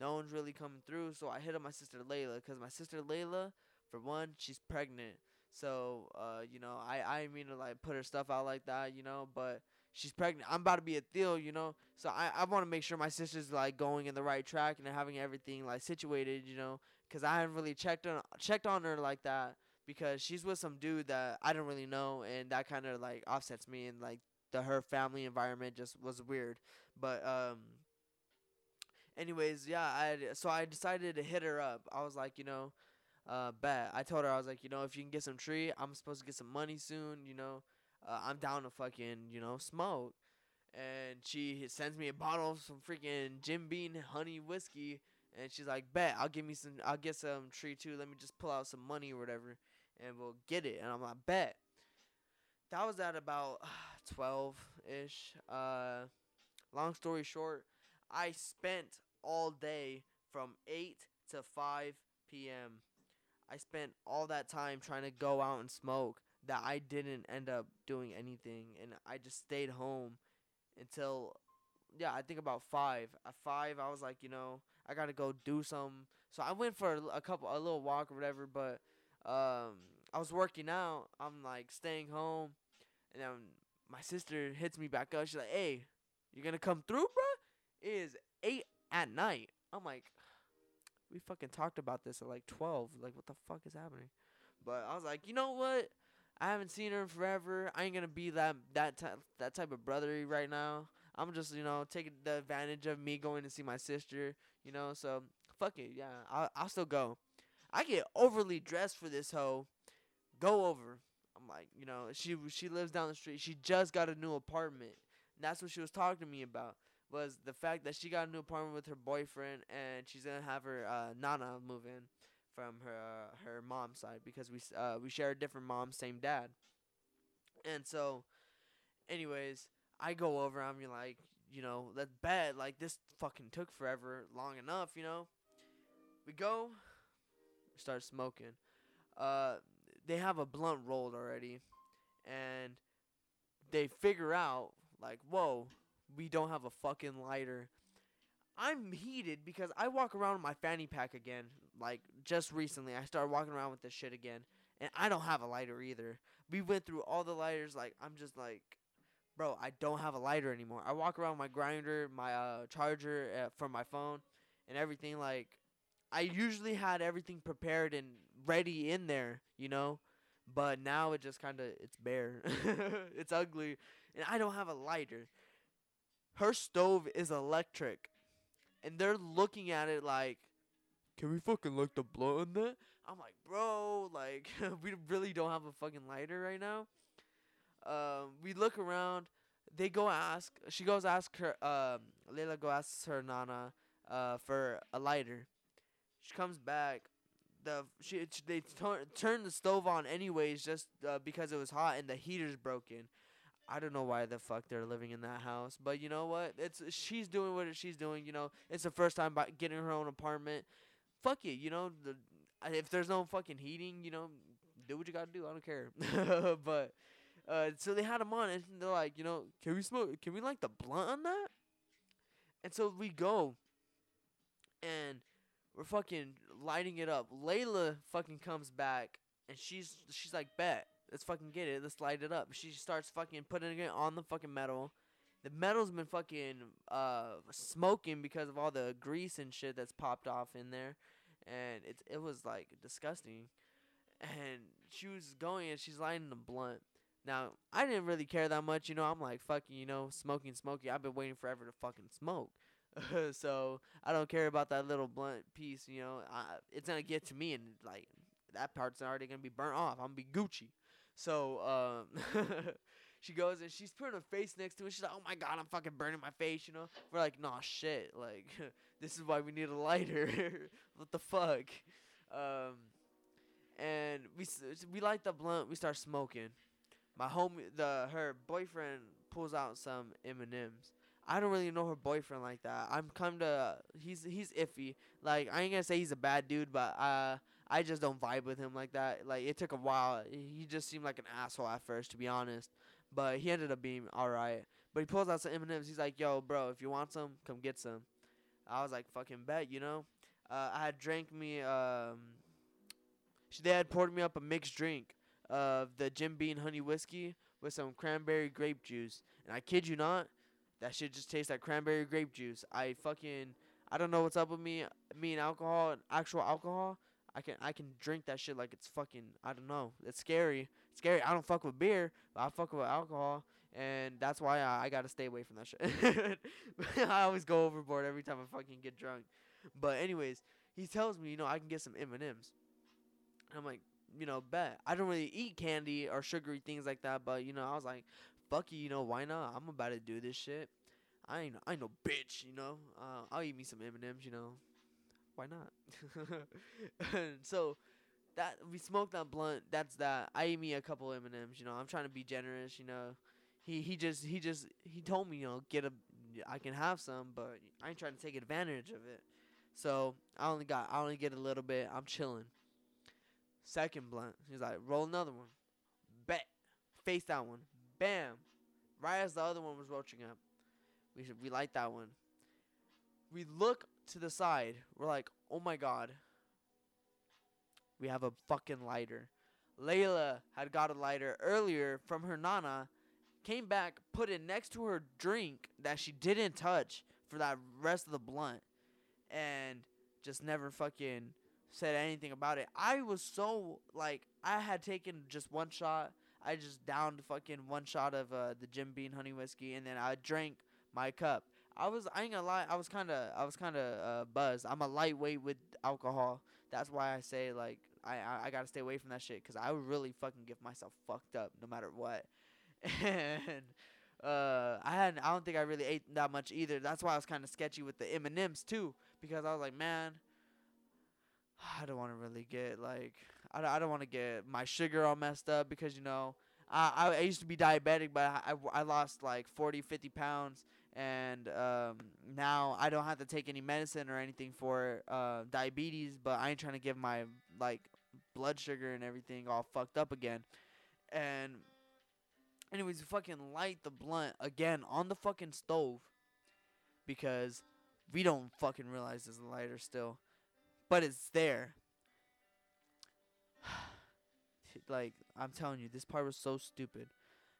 No one's really coming through. So I hit up my sister Layla, cause my sister Layla, for one, she's pregnant. So, uh, you know, I I mean to like put her stuff out like that, you know, but she's pregnant. I'm about to be a deal, you know. So I I want to make sure my sister's like going in the right track and having everything like situated, you know, cuz I haven't really checked on checked on her like that because she's with some dude that I don't really know and that kind of like offsets me and like the her family environment just was weird. But um anyways, yeah, I so I decided to hit her up. I was like, you know, uh, bet. I told her I was like, you know, if you can get some tree, I'm supposed to get some money soon. You know, uh, I'm down to fucking, you know, smoke. And she sends me a bottle of some freaking Jim Beam honey whiskey, and she's like, bet I'll give me some, I'll get some tree too. Let me just pull out some money or whatever, and we'll get it. And I'm like, bet. That was at about [sighs] twelve ish. Uh, long story short, I spent all day from 8 to 5 p.m. I spent all that time trying to go out and smoke that I didn't end up doing anything and I just stayed home until yeah, I think about 5. At 5 I was like, you know, I got to go do some. So I went for a, a couple a little walk or whatever, but um I was working out. I'm like staying home and then my sister hits me back up. She's like, "Hey, you to come through, bro?" It is 8 at night. I'm like, [sighs] we fucking talked about this at like 12. Like, what the fuck is happening? But I was like, you know what? I haven't seen her in forever. I ain't gonna be that that type that type of brotherly right now. I'm just you know taking the advantage of me going to see my sister. You know, so fuck it. Yeah, I'll I'll still go. I get overly dressed for this hoe. Go over. I'm like, you know, she she lives down the street. She just got a new apartment. And that's what she was talking to me about was the fact that she got a new apartment with her boyfriend and she's gonna have her uh, nana move in from her uh, her mom's side because we uh, we share a different mom, same dad. And so, anyways, I go over. I'm like, you know, that's bad. Like this fucking took forever, long enough. You know, we go, start smoking. Uh, they have a blunt rolled already, and they figure out like, whoa, we don't have a fucking lighter. I'm heated because I walk around with my fanny pack again. Like just recently, I started walking around with this shit again, and I don't have a lighter either. We went through all the lighters. Like I'm just like, bro, I don't have a lighter anymore. I walk around with my grinder, my uh, charger uh, for my phone, and everything. Like I usually had everything prepared and ready in there, you know. But now it just kind of it's bare. [laughs] it's ugly, and I don't have a lighter her stove is electric, and they're looking at it like, "Can we fucking light the blow in that?" I'm like, "Bro, like [laughs] we really don't have a fucking lighter right now." Um, we look around. They go ask. She goes ask her. Um, Layla go asks her nana uh, for a lighter. She comes back. The she they turn turn the stove on anyways just uh, because it was hot and the heater's broken. I don't know why the fuck they're living in that house, but you know what? It's she's doing what she's doing. You know, it's the first time by getting her own apartment. Fuck it, you know. The, if there's no fucking heating, you know, do what you gotta do. I don't care. [laughs] but uh, so they had him on, and they're like, you know, can we smoke? Can we like the blunt on that? And so we go, and we're fucking lighting it up. Layla fucking comes back, and she's she's like, bet Let's fucking get it. Let's light it up. She starts fucking putting it on the fucking metal. The metal's been fucking uh smoking because of all the grease and shit that's popped off in there, and it it was like disgusting. And she was going and she's lighting the blunt. Now I didn't really care that much, you know. I'm like fucking, you know, smoking, smoking. I've been waiting forever to fucking smoke. [laughs] so I don't care about that little blunt piece, you know. I, it's gonna get to me, and like that part's already gonna be burnt off. I'm gonna be Gucci. So um, [laughs] she goes and she's putting her face next to it. She's like, "Oh my god, I'm fucking burning my face," you know. We're like, "Nah, shit. Like, [laughs] this is why we need a lighter. what the fuck?" Um, and we we light the blunt. We start smoking. My homie, the her boyfriend pulls out some M and M's. I don't really know her boyfriend like that. I'm come to he's he's iffy. Like I ain't gonna say he's a bad dude, but uh I just don't vibe with him like that. Like it took a while. He just seemed like an asshole at first, to be honest. But he ended up being all right. But he pulls out some M&Ms. He's like, "Yo, bro, if you want some, come get some." I was like, "Fucking bet," you know. Uh, I had drank me. Um, they had poured me up a mixed drink of the Jim Beam honey whiskey with some cranberry grape juice, and I kid you not, that shit just tastes like cranberry grape juice. I fucking I don't know what's up with me. Me and alcohol and actual alcohol. I can I can drink that shit like it's fucking I don't know. It's scary. It's scary. I don't fuck with beer, but I fuck with alcohol, and that's why I, I gotta stay away from that shit. [laughs] I always go overboard every time I fucking get drunk. But anyways, he tells me, you know, I can get some M and M's. I'm like, you know, bet. I don't really eat candy or sugary things like that, but you know, I was like, fuck you, you know, why not? I'm about to do this shit. I ain't I ain't no bitch, you know. Uh, I'll eat me some M and M's, you know. Why not? [laughs] so that we smoked that blunt. That's that. I ate me a couple M and M's. You know, I'm trying to be generous. You know, he he just he just he told me you know get a I can have some, but I ain't trying to take advantage of it. So I only got I only get a little bit. I'm chilling. Second blunt. He's like roll another one. Bet. Face that one. Bam. Right as the other one was roaching up. We should we light that one. We look to the side. We're like, oh my god. We have a fucking lighter. Layla had got a lighter earlier from her nana, came back, put it next to her drink that she didn't touch for that rest of the blunt, and just never fucking said anything about it. I was so like I had taken just one shot. I just downed fucking one shot of uh, the Jim Beam honey whiskey, and then I drank my cup. I was I ain't gonna lie. I was kind of I was kind of uh, buzzed. I'm a lightweight with alcohol. That's why I say like I I, I gotta stay away from that shit because I would really fucking get myself fucked up no matter what. [laughs] And uh, I hadn't. I don't think I really ate that much either. That's why I was kind of sketchy with the M and M's too because I was like, man, I don't want to really get like I don't, I don't want to get my sugar all messed up because you know I I, used to be diabetic but I, I, I lost like 40 50 pounds and um, now I don't have to take any medicine or anything for uh, diabetes but I ain't trying to give my like blood sugar and everything all fucked up again. And anyways fucking light the blunt again on the fucking stove because we don't fucking realize there's a lighter still but it's there like I'm telling you, this part was so stupid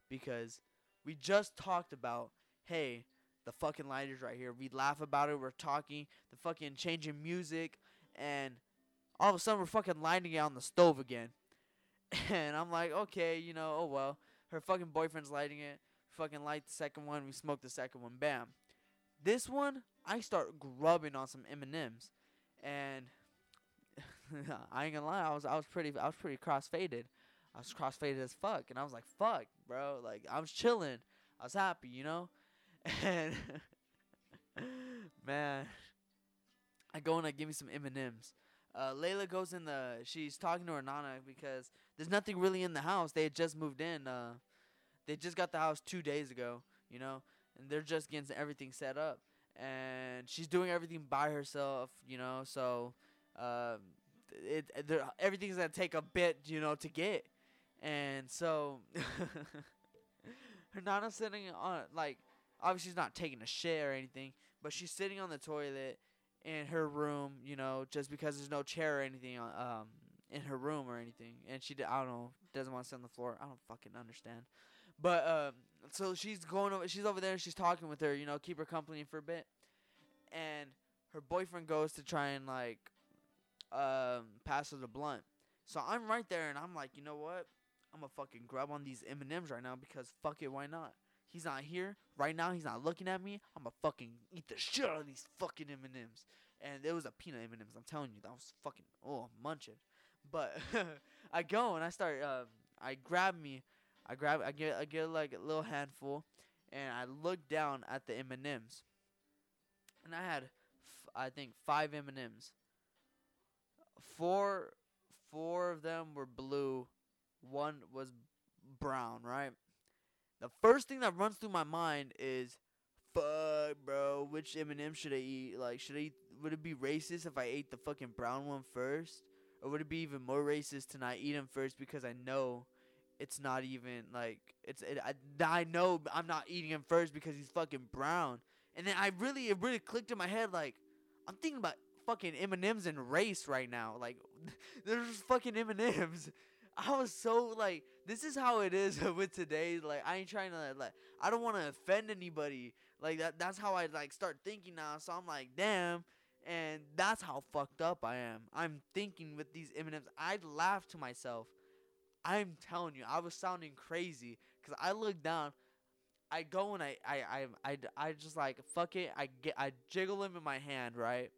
because we just talked about, hey, the fucking lighters right here. We laugh about it. We're talking, the fucking changing music, and all of a sudden we're fucking lighting it on the stove again. [laughs] And I'm like, okay, you know, oh well. Her fucking boyfriend's lighting it. Fucking light the second one. We smoke the second one. Bam. This one, I start grubbing on some M and M's, and [laughs] I ain't gonna lie, I was I was pretty I was pretty crossfaded. I was crossfaded as fuck, and I was like, "Fuck, bro!" Like I was chilling, I was happy, you know. [laughs] And man, I go and I give me some M and M's. Uh, Layla goes in the. She's talking to her nana because there's nothing really in the house. They had just moved in. Uh, they just got the house two days ago, you know, and they're just getting everything set up. And she's doing everything by herself, you know. So, um, it, everything's gonna take a bit, you know, to get. And so, [laughs] her nana's sitting on like, obviously she's not taking a shit or anything, but she's sitting on the toilet in her room, you know, just because there's no chair or anything um in her room or anything, and she I don't know doesn't want to sit on the floor. I don't fucking understand. But um, so she's going over. She's over there. and She's talking with her. You know, keep her company for a bit. And her boyfriend goes to try and like um pass her the blunt. So I'm right there, and I'm like, you know what? I'm gonna fucking grab on these M and M's right now because fuck it, why not? He's not here right now. He's not looking at me. I'm gonna fucking eat the shit out of these fucking M and M's. And it was a peanut M and M's. I'm telling you, that was fucking oh I'm munching. But [laughs] I go and I start. Um, I grab me. I grab. I get. I get like a little handful, and I look down at the M and M's. And I had, f- I think five M and M's. Four four of them were blue, one was brown, right? The first thing that runs through my mind is, "Fuck, bro, which M&M should I eat? Like, should I eat? Would it be racist if I ate the fucking brown one first, or would it be even more racist to not eat him first because I know it's not even like it's it, I, I know I'm not eating him first because he's fucking brown." And then I really it really clicked in my head like I'm thinking about fucking M and M's and race right now. Like [laughs] there's fucking M and M's. [laughs] I was so like, this is how it is [laughs] with today. Like I ain't trying to like, I don't want to offend anybody. Like that. That's how I like start thinking now. So I'm like, damn. And that's how fucked up I am. I'm thinking with these M and M's. I laugh to myself. I'm telling you, I was sounding crazy because I look down. I go and I, I, I, I, I just like fuck it. I get, I jiggle him in my hand, right?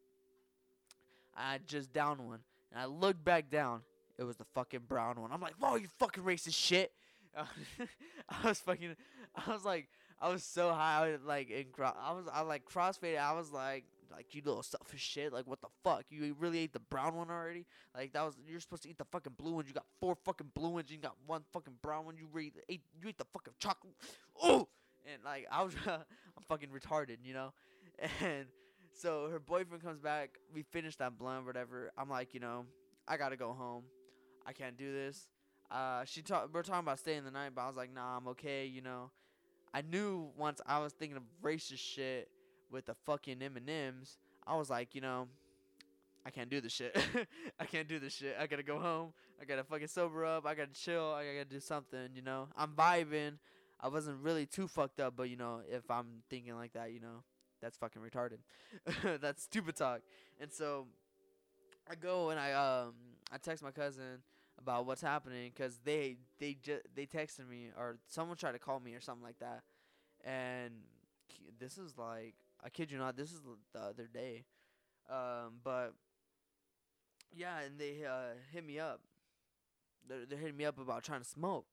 I just down one, and I look back down. It was the fucking brown one. I'm like, whoa, you fucking racist shit. [laughs] I was fucking, I was like, I was so high, I was like in, I was, I like crossfaded. I was like, like you little selfish shit. Like what the fuck? You really ate the brown one already? Like that was you're supposed to eat the fucking blue one. You got four fucking blue ones. You got one fucking brown one. You really ate you ate the fucking chocolate. Oh, and like I was, [laughs] I'm fucking retarded, you know. [laughs] And so her boyfriend comes back. We finish that blunt, whatever. I'm like, you know, I gotta go home. I can't do this. Uh, she talk. We're talking about staying the night, but I was like, nah, I'm okay. You know, I knew once I was thinking of racist shit with the fucking M and M's. I was like, you know, I can't do this shit. [laughs] I can't do this shit. I gotta go home. I gotta fucking sober up. I gotta chill. I gotta do something. You know, I'm vibing. I wasn't really too fucked up, but you know, if I'm thinking like that, you know, that's fucking retarded. [laughs] that's stupid talk. And so I go and I um I text my cousin about what's happening because they they just they texted me or someone tried to call me or something like that, and this is like I kid you not, this is the other day, um but yeah, and they uh hit me up. They're they're hitting me up about trying to smoke.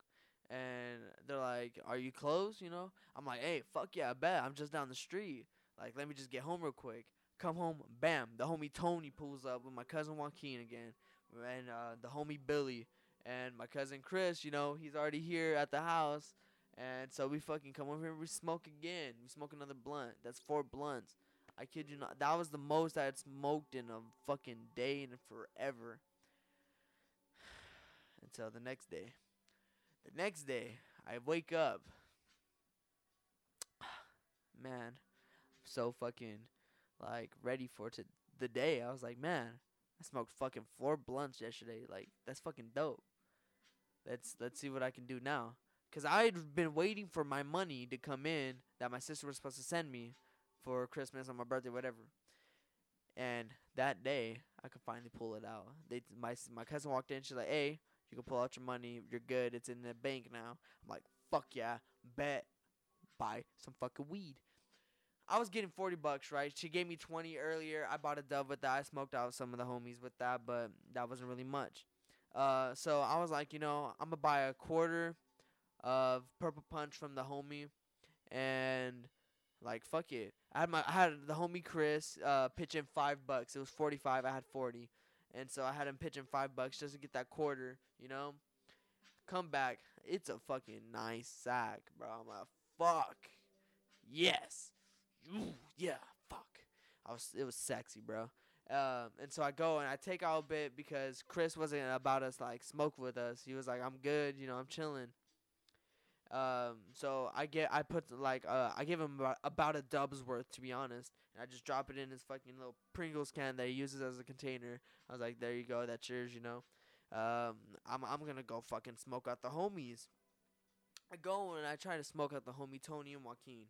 And they're like, "Are you close?" You know. I'm like, "Hey, fuck yeah, I bet. I'm just down the street." Like, let me just get home real quick. Come home, bam. The homie Tony pulls up with my cousin Joaquin again, and uh, the homie Billy, and my cousin Chris. You know, he's already here at the house, and so we fucking come over here and we smoke again. We smoke another blunt. That's four blunts. I kid you not. That was the most I had smoked in a fucking day and forever. [sighs] Until the next day. The next day, I wake up. [sighs] Man, so fucking like ready for to the day. I was like, man, I smoked fucking four blunts yesterday. Like that's fucking dope. Let's let's see what I can do now. Cause I'd been waiting for my money to come in that my sister was supposed to send me for Christmas on my birthday, whatever. And that day, I could finally pull it out. They my my cousin walked in. She's like, "Hey, you can pull out your money. You're good. It's in the bank now." I'm like, "Fuck yeah, bet, buy some fucking weed." I was getting 40 bucks, right? She gave me 20 earlier. I bought a dub with that. I smoked out some of the homies with that, but that wasn't really much. Uh, so I was like, you know, I'm gonna buy a quarter of purple punch from the homie, and like fuck it. I had my I had the homie Chris uh pitch in five bucks. It was 45. I had 40, and so I had him pitch in five bucks just to get that quarter. You know, come back. It's a fucking nice sack, bro. I'm like, fuck, yes ooh, yeah, fuck. I was it was sexy, bro. Um, and so I go and I take out a bit because Chris wasn't about us like smoke with us. He was like, I'm good, you know, I'm chilling. Um, so I get I put like uh I give him about, a dub's worth to be honest, and I just drop it in his fucking little Pringles can that he uses as a container. I was like, there you go, that's yours, you know. Um, I'm I'm gonna go fucking smoke out the homies. I go and I try to smoke out the homie Tony and Joaquin.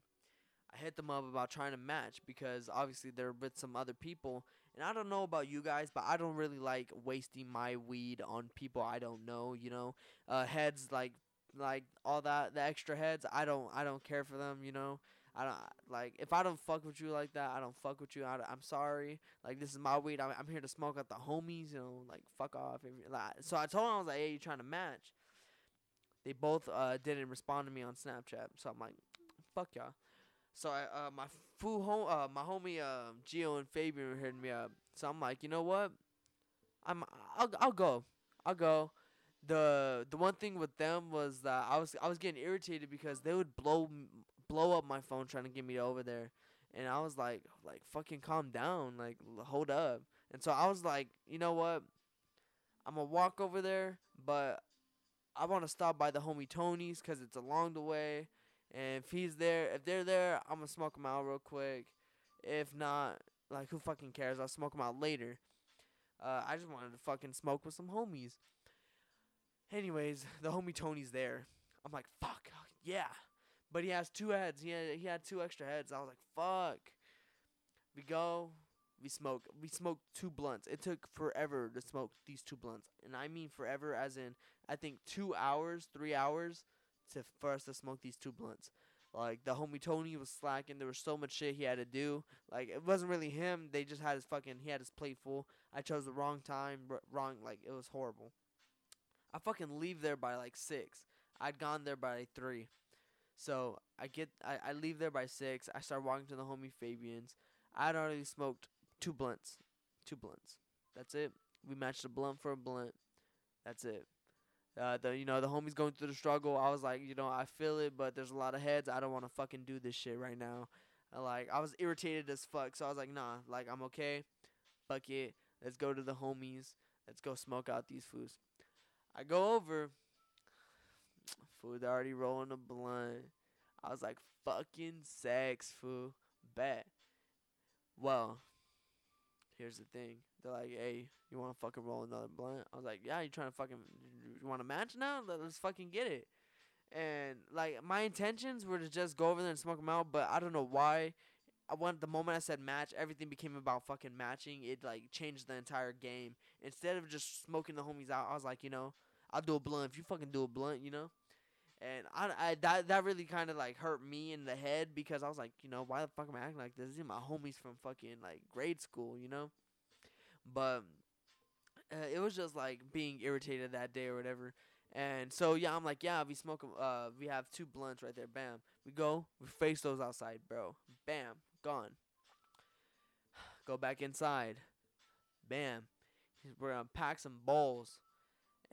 I hit them up about trying to match because obviously they're with some other people. And I don't know about you guys, but I don't really like wasting my weed on people I don't know. You know, uh, heads like like all that the extra heads. I don't I don't care for them. You know. I don't like if I don't fuck with you like that. I don't fuck with you. I, am sorry. Like this is my weed. I'm, I'm here to smoke at the homies. You know, like fuck off. So I told him I was like, hey, you trying to match? They both uh didn't respond to me on Snapchat. So I'm like, fuck y'all. So I, uh, my foo home, uh, my homie, uh, Gio and Fabian were hitting me up. So I'm like, you know what? I'm I'll I'll go. I'll go. The the one thing with them was that I was I was getting irritated because they would blow blow up my phone trying to get me over there, and I was like like fucking calm down, like hold up. And so I was like, you know what? I'm gonna walk over there, but I want to stop by the homie Tony's because it's along the way. And if he's there, if they're there, I'm gonna smoke 'em out real quick. If not, like who fucking cares? I'll smoke 'em out later. Uh, I just wanted to fucking smoke with some homies. Anyways, [laughs] the homie Tony's there. I'm like, fuck, yeah. But he has two heads. He had he had two extra heads. I was like, fuck. We go, we smoke. We smoked two blunts. It took forever to smoke these two blunts, and I mean forever, as in I think two hours, three hours, to for us to smoke these two blunts. Like the homie Tony was slacking. There was so much shit he had to do. Like it wasn't really him. They just had his fucking. He had his plate full. I chose the wrong time. Wrong. Like it was horrible. I fucking leave there by like six. I'd gone there by like three. So I get. I, I leave there by six. I start walking to the homie Fabian's. I'd already smoked two blunts. Two blunts. That's it. We matched a blunt for a blunt. That's it. Uh, the you know the homies going through the struggle. I was like, you know, I feel it, but there's a lot of heads. I don't want to fucking do this shit right now. Like I was irritated as fuck, so I was like, nah, like I'm okay. Fuck it. Let's go to the homies. Let's go smoke out these foods. I go over. Food already rolling a blunt. I was like, fucking sex, fool. Bet. Well, here's the thing. They're like, hey, you want to fucking roll another blunt? I was like, yeah, you trying to fucking, you want to match now? Let- Let's fucking get it. And like, my intentions were to just go over there and smoke them out, but I don't know why. I went the moment I said match, everything became about fucking matching. It like changed the entire game. Instead of just smoking the homies out, I was like, you know, I'll do a blunt if you fucking do a blunt, you know. And I, I that that really kind of like hurt me in the head because I was like, you know, why the fuck am I acting like this? These are my homies from fucking like grade school, you know. But uh, it was just like being irritated that day or whatever. And so yeah, I'm like, yeah, we smoke. Uh, we have two blunts right there. Bam. We go. We face those outside, bro. Bam. Gone. [sighs] Go back inside. Bam. We're gonna pack some bowls.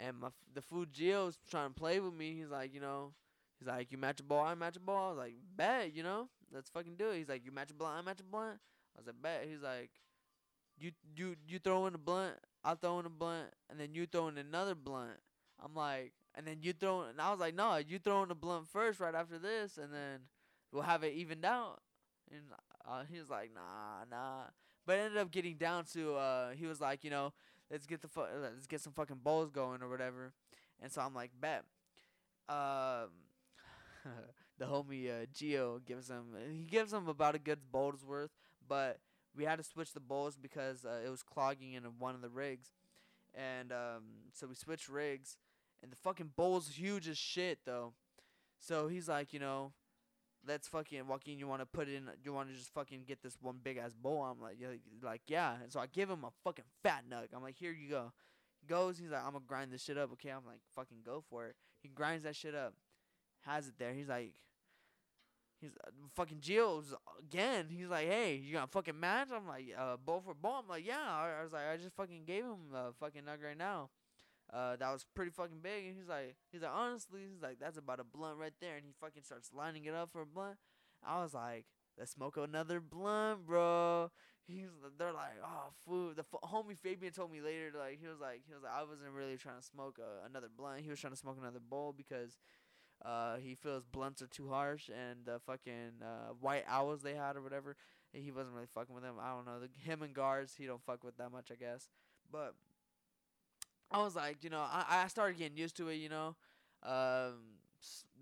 And my the food Gio's trying to play with me. He's like, you know, he's like, you match a ball, I match a ball. I was like, bet, you know, let's fucking do it. He's like, you match a blunt, I match a blunt. I was like, bet. He's like, you you you throw in a blunt, I'll throw in a blunt, and then you throw in another blunt. I'm like, and then you throw, and I was like, no, you throw in a blunt first, right after this, and then we'll have it evened out. And uh, he was like, nah, nah. But ended up getting down to, uh, he was like, you know, let's get the fu- let's get some fucking bowls going or whatever. And so I'm like, bet. Um, [laughs] the homie uh, Gio gives him he gives him about a good bowl's worth, but we had to switch the bowls because uh, it was clogging in one of the rigs, and um, so we switched rigs, and the fucking bowl's huge as shit though. So he's like, you know, let's fucking Joaquin, you want to put in, you want to just fucking get this one big ass bowl? I'm like, yeah, like yeah. And so I give him a fucking fat nug. I'm like, here you go. He goes, he's like, I'm gonna grind this shit up. Okay, I'm like, fucking go for it. He grinds that shit up, has it there. He's like, he's uh, fucking Gio's again. He's like, hey, you got a fucking match? I'm like, uh, bowl for bowl. I'm like, yeah. I, I was like, I just fucking gave him a fucking nug right now. Uh, that was pretty fucking big. And he's like, he's like, honestly, he's like, that's about a blunt right there. And he fucking starts lining it up for a blunt. I was like, let's smoke another blunt, bro. He's, they're like, oh, food. The f- homie Fabian told me later, like, he was like, he was like, I wasn't really trying to smoke uh, another blunt. He was trying to smoke another bowl because, uh, he feels blunts are too harsh and the fucking uh white owls they had or whatever. He wasn't really fucking with them. I don't know. The, him and guards, he don't fuck with that much, I guess. But I was like, you know, I I started getting used to it, you know, um,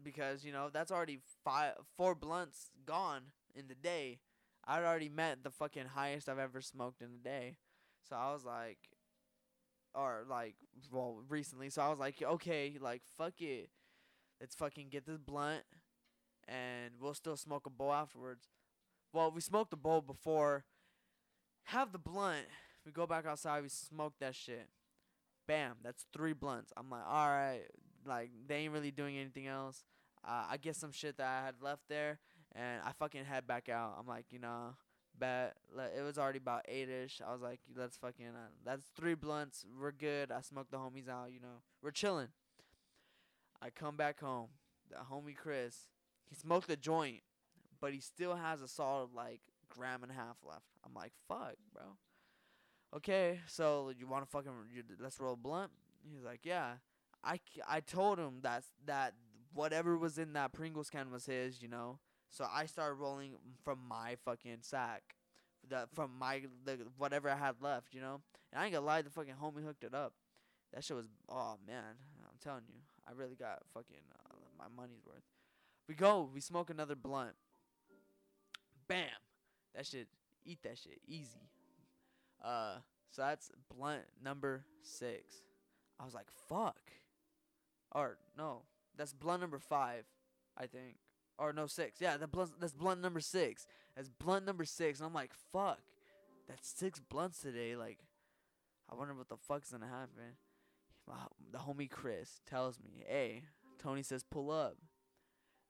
because you know that's already five four blunts gone in the day. I'd already met the fucking highest I've ever smoked in a day, so I was like, or like, well, recently. So I was like, okay, like fuck it, let's fucking get this blunt, and we'll still smoke a bowl afterwards. Well, we smoked the bowl before. Have the blunt. We go back outside. We smoke that shit bam, that's three blunts. I'm like, all right, like they ain't really doing anything else. Uh, I get some shit that I had left there, and I fucking head back out. I'm like, you know, bet. It was already about eight ish. I was like, let's fucking. Uh, that's three blunts. We're good. I smoked the homies out. You know, we're chilling. I come back home. The homie Chris, he smoked the joint, but he still has a solid like gram and a half left. I'm like, fuck, bro. Okay, so you want to fucking you, let's roll blunt? He's like, yeah. I, I told him that that whatever was in that Pringles can was his, you know. So I started rolling from my fucking sack, the from my the whatever I had left, you know. And I ain't gonna lie, the fucking homie hooked it up. That shit was oh man, I'm telling you, I really got fucking uh, my money's worth. We go, we smoke another blunt. Bam, that shit, eat that shit easy. Uh, so that's blunt number six. I was like, fuck. Or no, that's blunt number five, I think. Or no, six. Yeah, that blunt, that's blunt number six. That's blunt number six, and I'm like, fuck. That's six blunts today. Like, I wonder what the fuck's gonna happen. My, the homie Chris tells me, hey, Tony says pull up.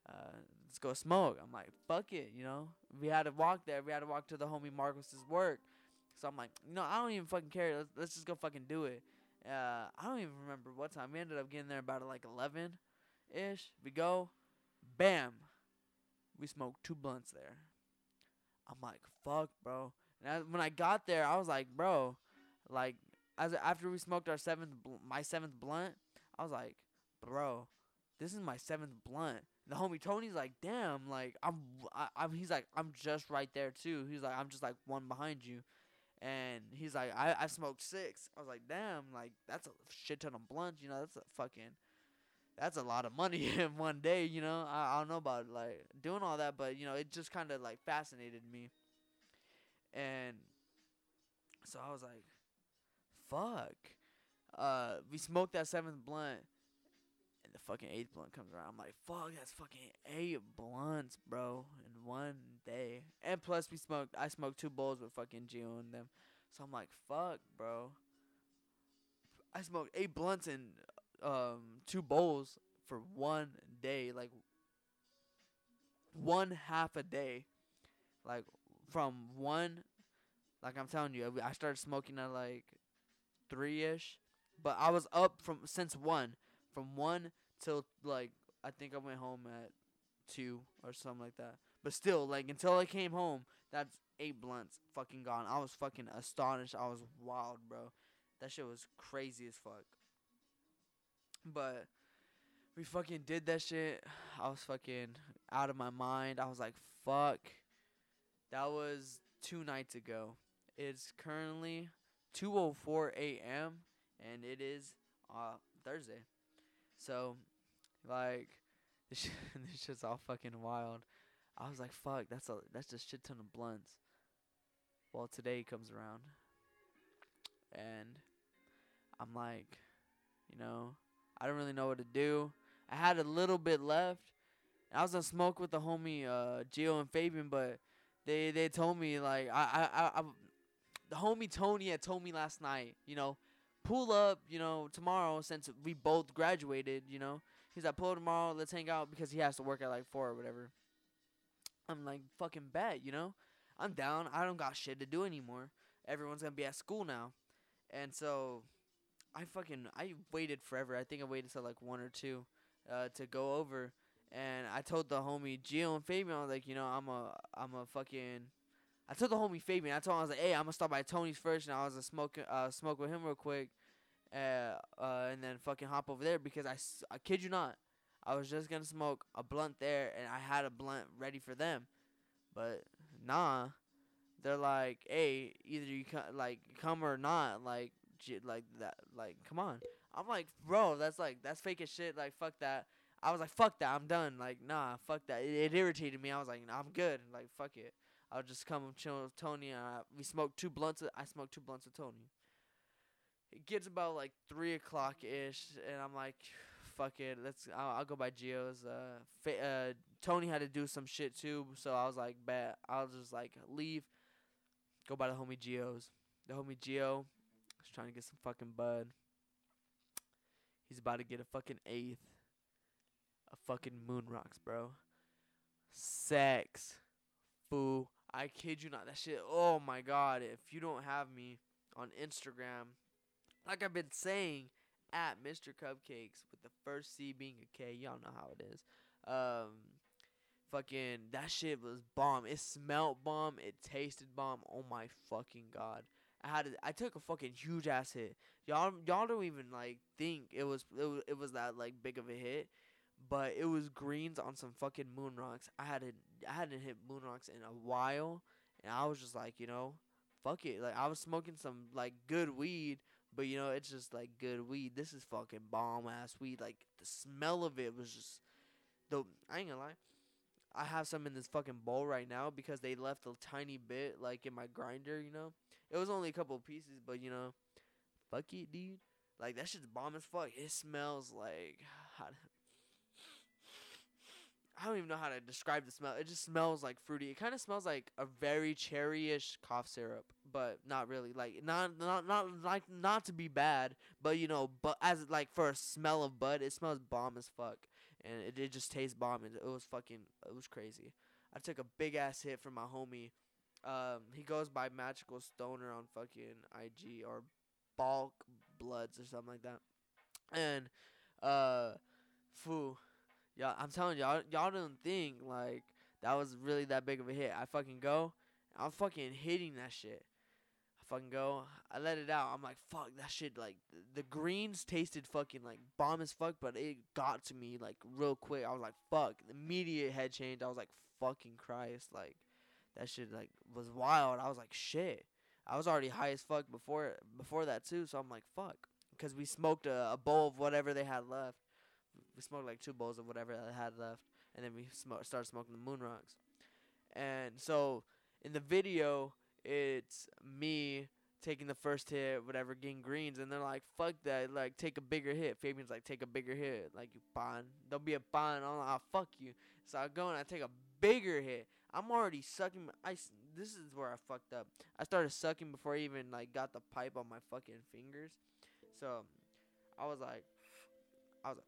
Uh, let's go smoke. I'm like, fuck it, you know. We had to walk there. We had to walk to the homie Marcos's work. So I'm like, know, I don't even fucking care. Let's, let's just go fucking do it. Uh, I don't even remember what time. We ended up getting there about like 11 ish. We go, bam. We smoked two blunts there. I'm like, fuck, bro. And I, when I got there, I was like, bro, like, as after we smoked our seventh, bl- my seventh blunt, I was like, bro, this is my seventh blunt. The homie Tony's like, damn, like I'm, I, I'm. He's like, I'm just right there too. He's like, I'm just like one behind you. And he's like, I, I smoked six. I was like, damn, like that's a shit ton of blunts. You know, that's a fucking, that's a lot of money [laughs] in one day. You know, I, I don't know about like doing all that, but you know, it just kind of like fascinated me. And so I was like, fuck. Uh, we smoked that seventh blunt, and the fucking eighth blunt comes around. I'm like, fuck, that's fucking eight blunts, bro, in one day. And plus, we smoked. I smoked two bowls with fucking Gio and them. So I'm like, fuck, bro. I smoked eight blunts and um two bowls for one day, like one half a day, like from one. Like I'm telling you, I started smoking at like three ish, but I was up from since one, from one till like I think I went home at two or something like that. But still, like until I came home, that's eight blunts fucking gone. I was fucking astonished. I was wild, bro. That shit was crazy as fuck. But we fucking did that shit. I was fucking out of my mind. I was like, fuck. That was two nights ago. It's currently 2:04 a.m. and it is uh Thursday. So, like, [laughs] this this shit's all fucking wild. I was like, fuck, that's a that's just shit ton of blunts. Well, today comes around, and I'm like, you know, I don't really know what to do. I had a little bit left. I was gonna smoke with the homie uh Gio and Fabian, but they they told me like I I I, I the homie Tony had told me last night, you know, pull up, you know, tomorrow since we both graduated, you know. He's like, pull tomorrow, let's hang out because he has to work at like four or whatever. I'm like, fucking bet, you know? I'm down. I don't got shit to do anymore. Everyone's gonna be at school now. And so I fucking I waited forever. I think I waited till like one or two uh to go over and I told the homie Gio and Fabian, I was like, you know, I'm a I'm a fucking I told the homie Fabian, I told him I was like, hey, I'm gonna stop by Tony's first, and I was gonna smoke uh smoke with him real quick, uh, uh and then fucking hop over there because I, I kid you not, I was just gonna smoke a blunt there, and I had a blunt ready for them, but nah, they're like, hey, either you like come or not, like j- like that, like come on. I'm like, bro, that's like that's fake as shit. Like fuck that. I was like, fuck that. I'm done. Like nah, fuck that. It, it irritated me. I was like, nah, I'm good. Like fuck it. I'll just come chill with Tony. And I, we smoked two blunts. I smoked two blunts with Tony. It gets about like three o'clock ish, and I'm like, fuck it. Let's. I'll, I'll go by Gio's. Uh, fa- uh, Tony had to do some shit too, so I was like, bet. I'll just like leave. Go by the homie Gio's. The homie Gio is trying to get some fucking bud. He's about to get a fucking eighth. A fucking moon rocks, bro. Sex. Fool. I kid you not. That shit. Oh my god. If you don't have me on Instagram, like I've been saying, at Mr. Cupcakes with the first C being a K. Y'all know how it is. Um, fucking that shit was bomb. It smelled bomb. It tasted bomb. Oh my fucking god. I had I took a fucking huge ass hit. Y'all y'all don't even like think it was it was, it was that like big of a hit, but it was greens on some fucking moon rocks. I hadn't I hadn't hit moon rocks in a while, and I was just like you know, fuck it. Like I was smoking some like good weed, but you know it's just like good weed. This is fucking bomb ass weed. Like the smell of it was just, though I ain't gonna lie. I have some in this fucking bowl right now because they left a tiny bit like in my grinder, you know. It was only a couple pieces, but you know, fuck it, dude. Like that shit's bomb as fuck. It smells like [sighs] I don't even know how to describe the smell. It just smells like fruity. It kind of smells like a very cherryish cough syrup, but not really. Like not not not like not to be bad, but you know, but as like for a smell of bud, it smells bomb as fuck, and it, it just tastes bomb. And it was fucking it was crazy. I took a big ass hit from my homie. Um, he goes by Magical Stoner on fucking IG or Bulk Bloods or something like that, and uh, foo y'all, I'm telling y'all, y'all don't think like that was really that big of a hit. I fucking go, I'm fucking hitting that shit. Fucking go, I let it out. I'm like, fuck that shit. Like the greens tasted fucking like bomb as fuck, but it got to me like real quick. I was like, fuck. The Immediate head change. I was like, fucking Christ, like that shit like was wild. I was like, shit. I was already high as fuck before before that too, so I'm like, fuck, because we smoked a, a bowl of whatever they had left we smoked like two bowls of whatever they had left, and then we sm- started smoking the moon rocks. And so in the video, it's me taking the first hit, whatever, getting greens, and they're like, "Fuck that! Like, take a bigger hit." Fabian's like, "Take a bigger hit, like you pan. There'll be a pan. I'm like, oh, fuck you." So I go and I take a bigger hit. I'm already sucking. My, I this is where I fucked up. I started sucking before I even like got the pipe on my fucking fingers. So I was like, I was like.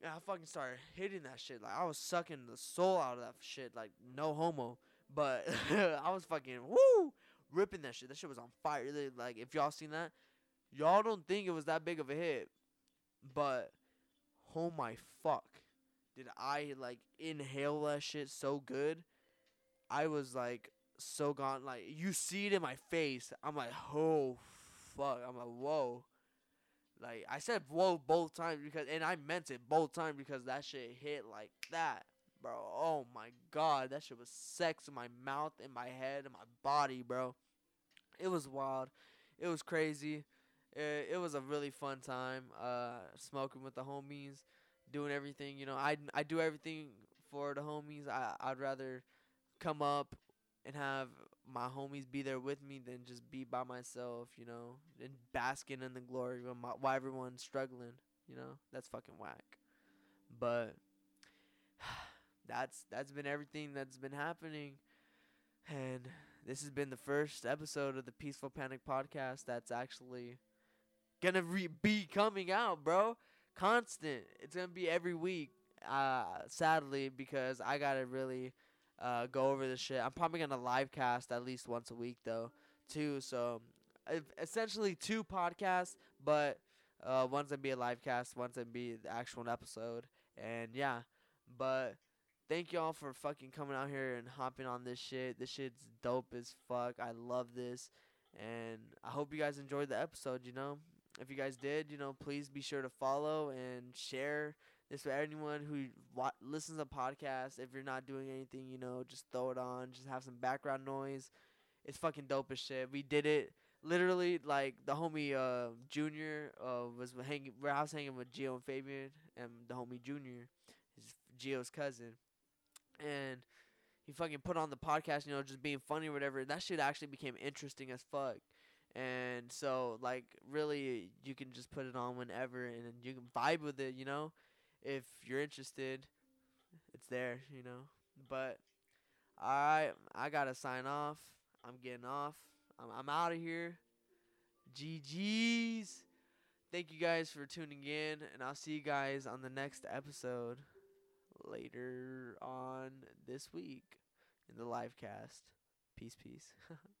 And I fucking started hitting that shit. Like I was sucking the soul out of that shit. Like no homo. But [laughs] I was fucking woo ripping that shit. That shit was on fire. Like if y'all seen that, y'all don't think it was that big of a hit. But oh my fuck. Did I like inhale that shit so good? I was like so gone. Like you see it in my face. I'm like, oh fuck. I'm like, whoa. Like I said whoa both times because and I meant it both times because that shit hit like that. Bro, oh my god, that shit was sex in my mouth, in my head, in my body, bro. It was wild. It was crazy. It, it was a really fun time. Uh, smoking with the homies, doing everything. You know, I I do everything for the homies. I I'd rather come up and have my homies be there with me than just be by myself, you know, and basking in the glory why everyone's struggling, you know. That's fucking whack. But that's that's been everything that's been happening, and this has been the first episode of the Peaceful Panic podcast that's actually gonna re- be coming out, bro. Constant. It's gonna be every week. Uh, sadly, because I gotta really uh, go over this shit. I'm probably gonna live cast at least once a week though, too. So essentially two podcasts, but uh, one's gonna be a live cast, one's gonna be the actual episode, and yeah. But thank y'all for fucking coming out here and hopping on this shit. This shit's dope as fuck. I love this, and I hope you guys enjoyed the episode. You know, if you guys did, you know, please be sure to follow and share this for anyone who wa- listens to podcasts. If you're not doing anything, you know, just throw it on. Just have some background noise. It's fucking dope as shit. We did it literally like the homie uh Junior uh was hanging. I was hanging with Gio and Fabian, and the homie Junior is Gio's cousin, and he fucking put on the podcast. You know, just being funny or whatever. That shit actually became interesting as fuck. And so, like, really, you can just put it on whenever, and you can vibe with it. You know, if you're interested, it's there, you know. But alright, I gotta sign off. I'm getting off. I'm I'm out of here. GG's. Thank you guys for tuning in, and I'll see you guys on the next episode later on this week. in the live cast. Peace, peace. [laughs]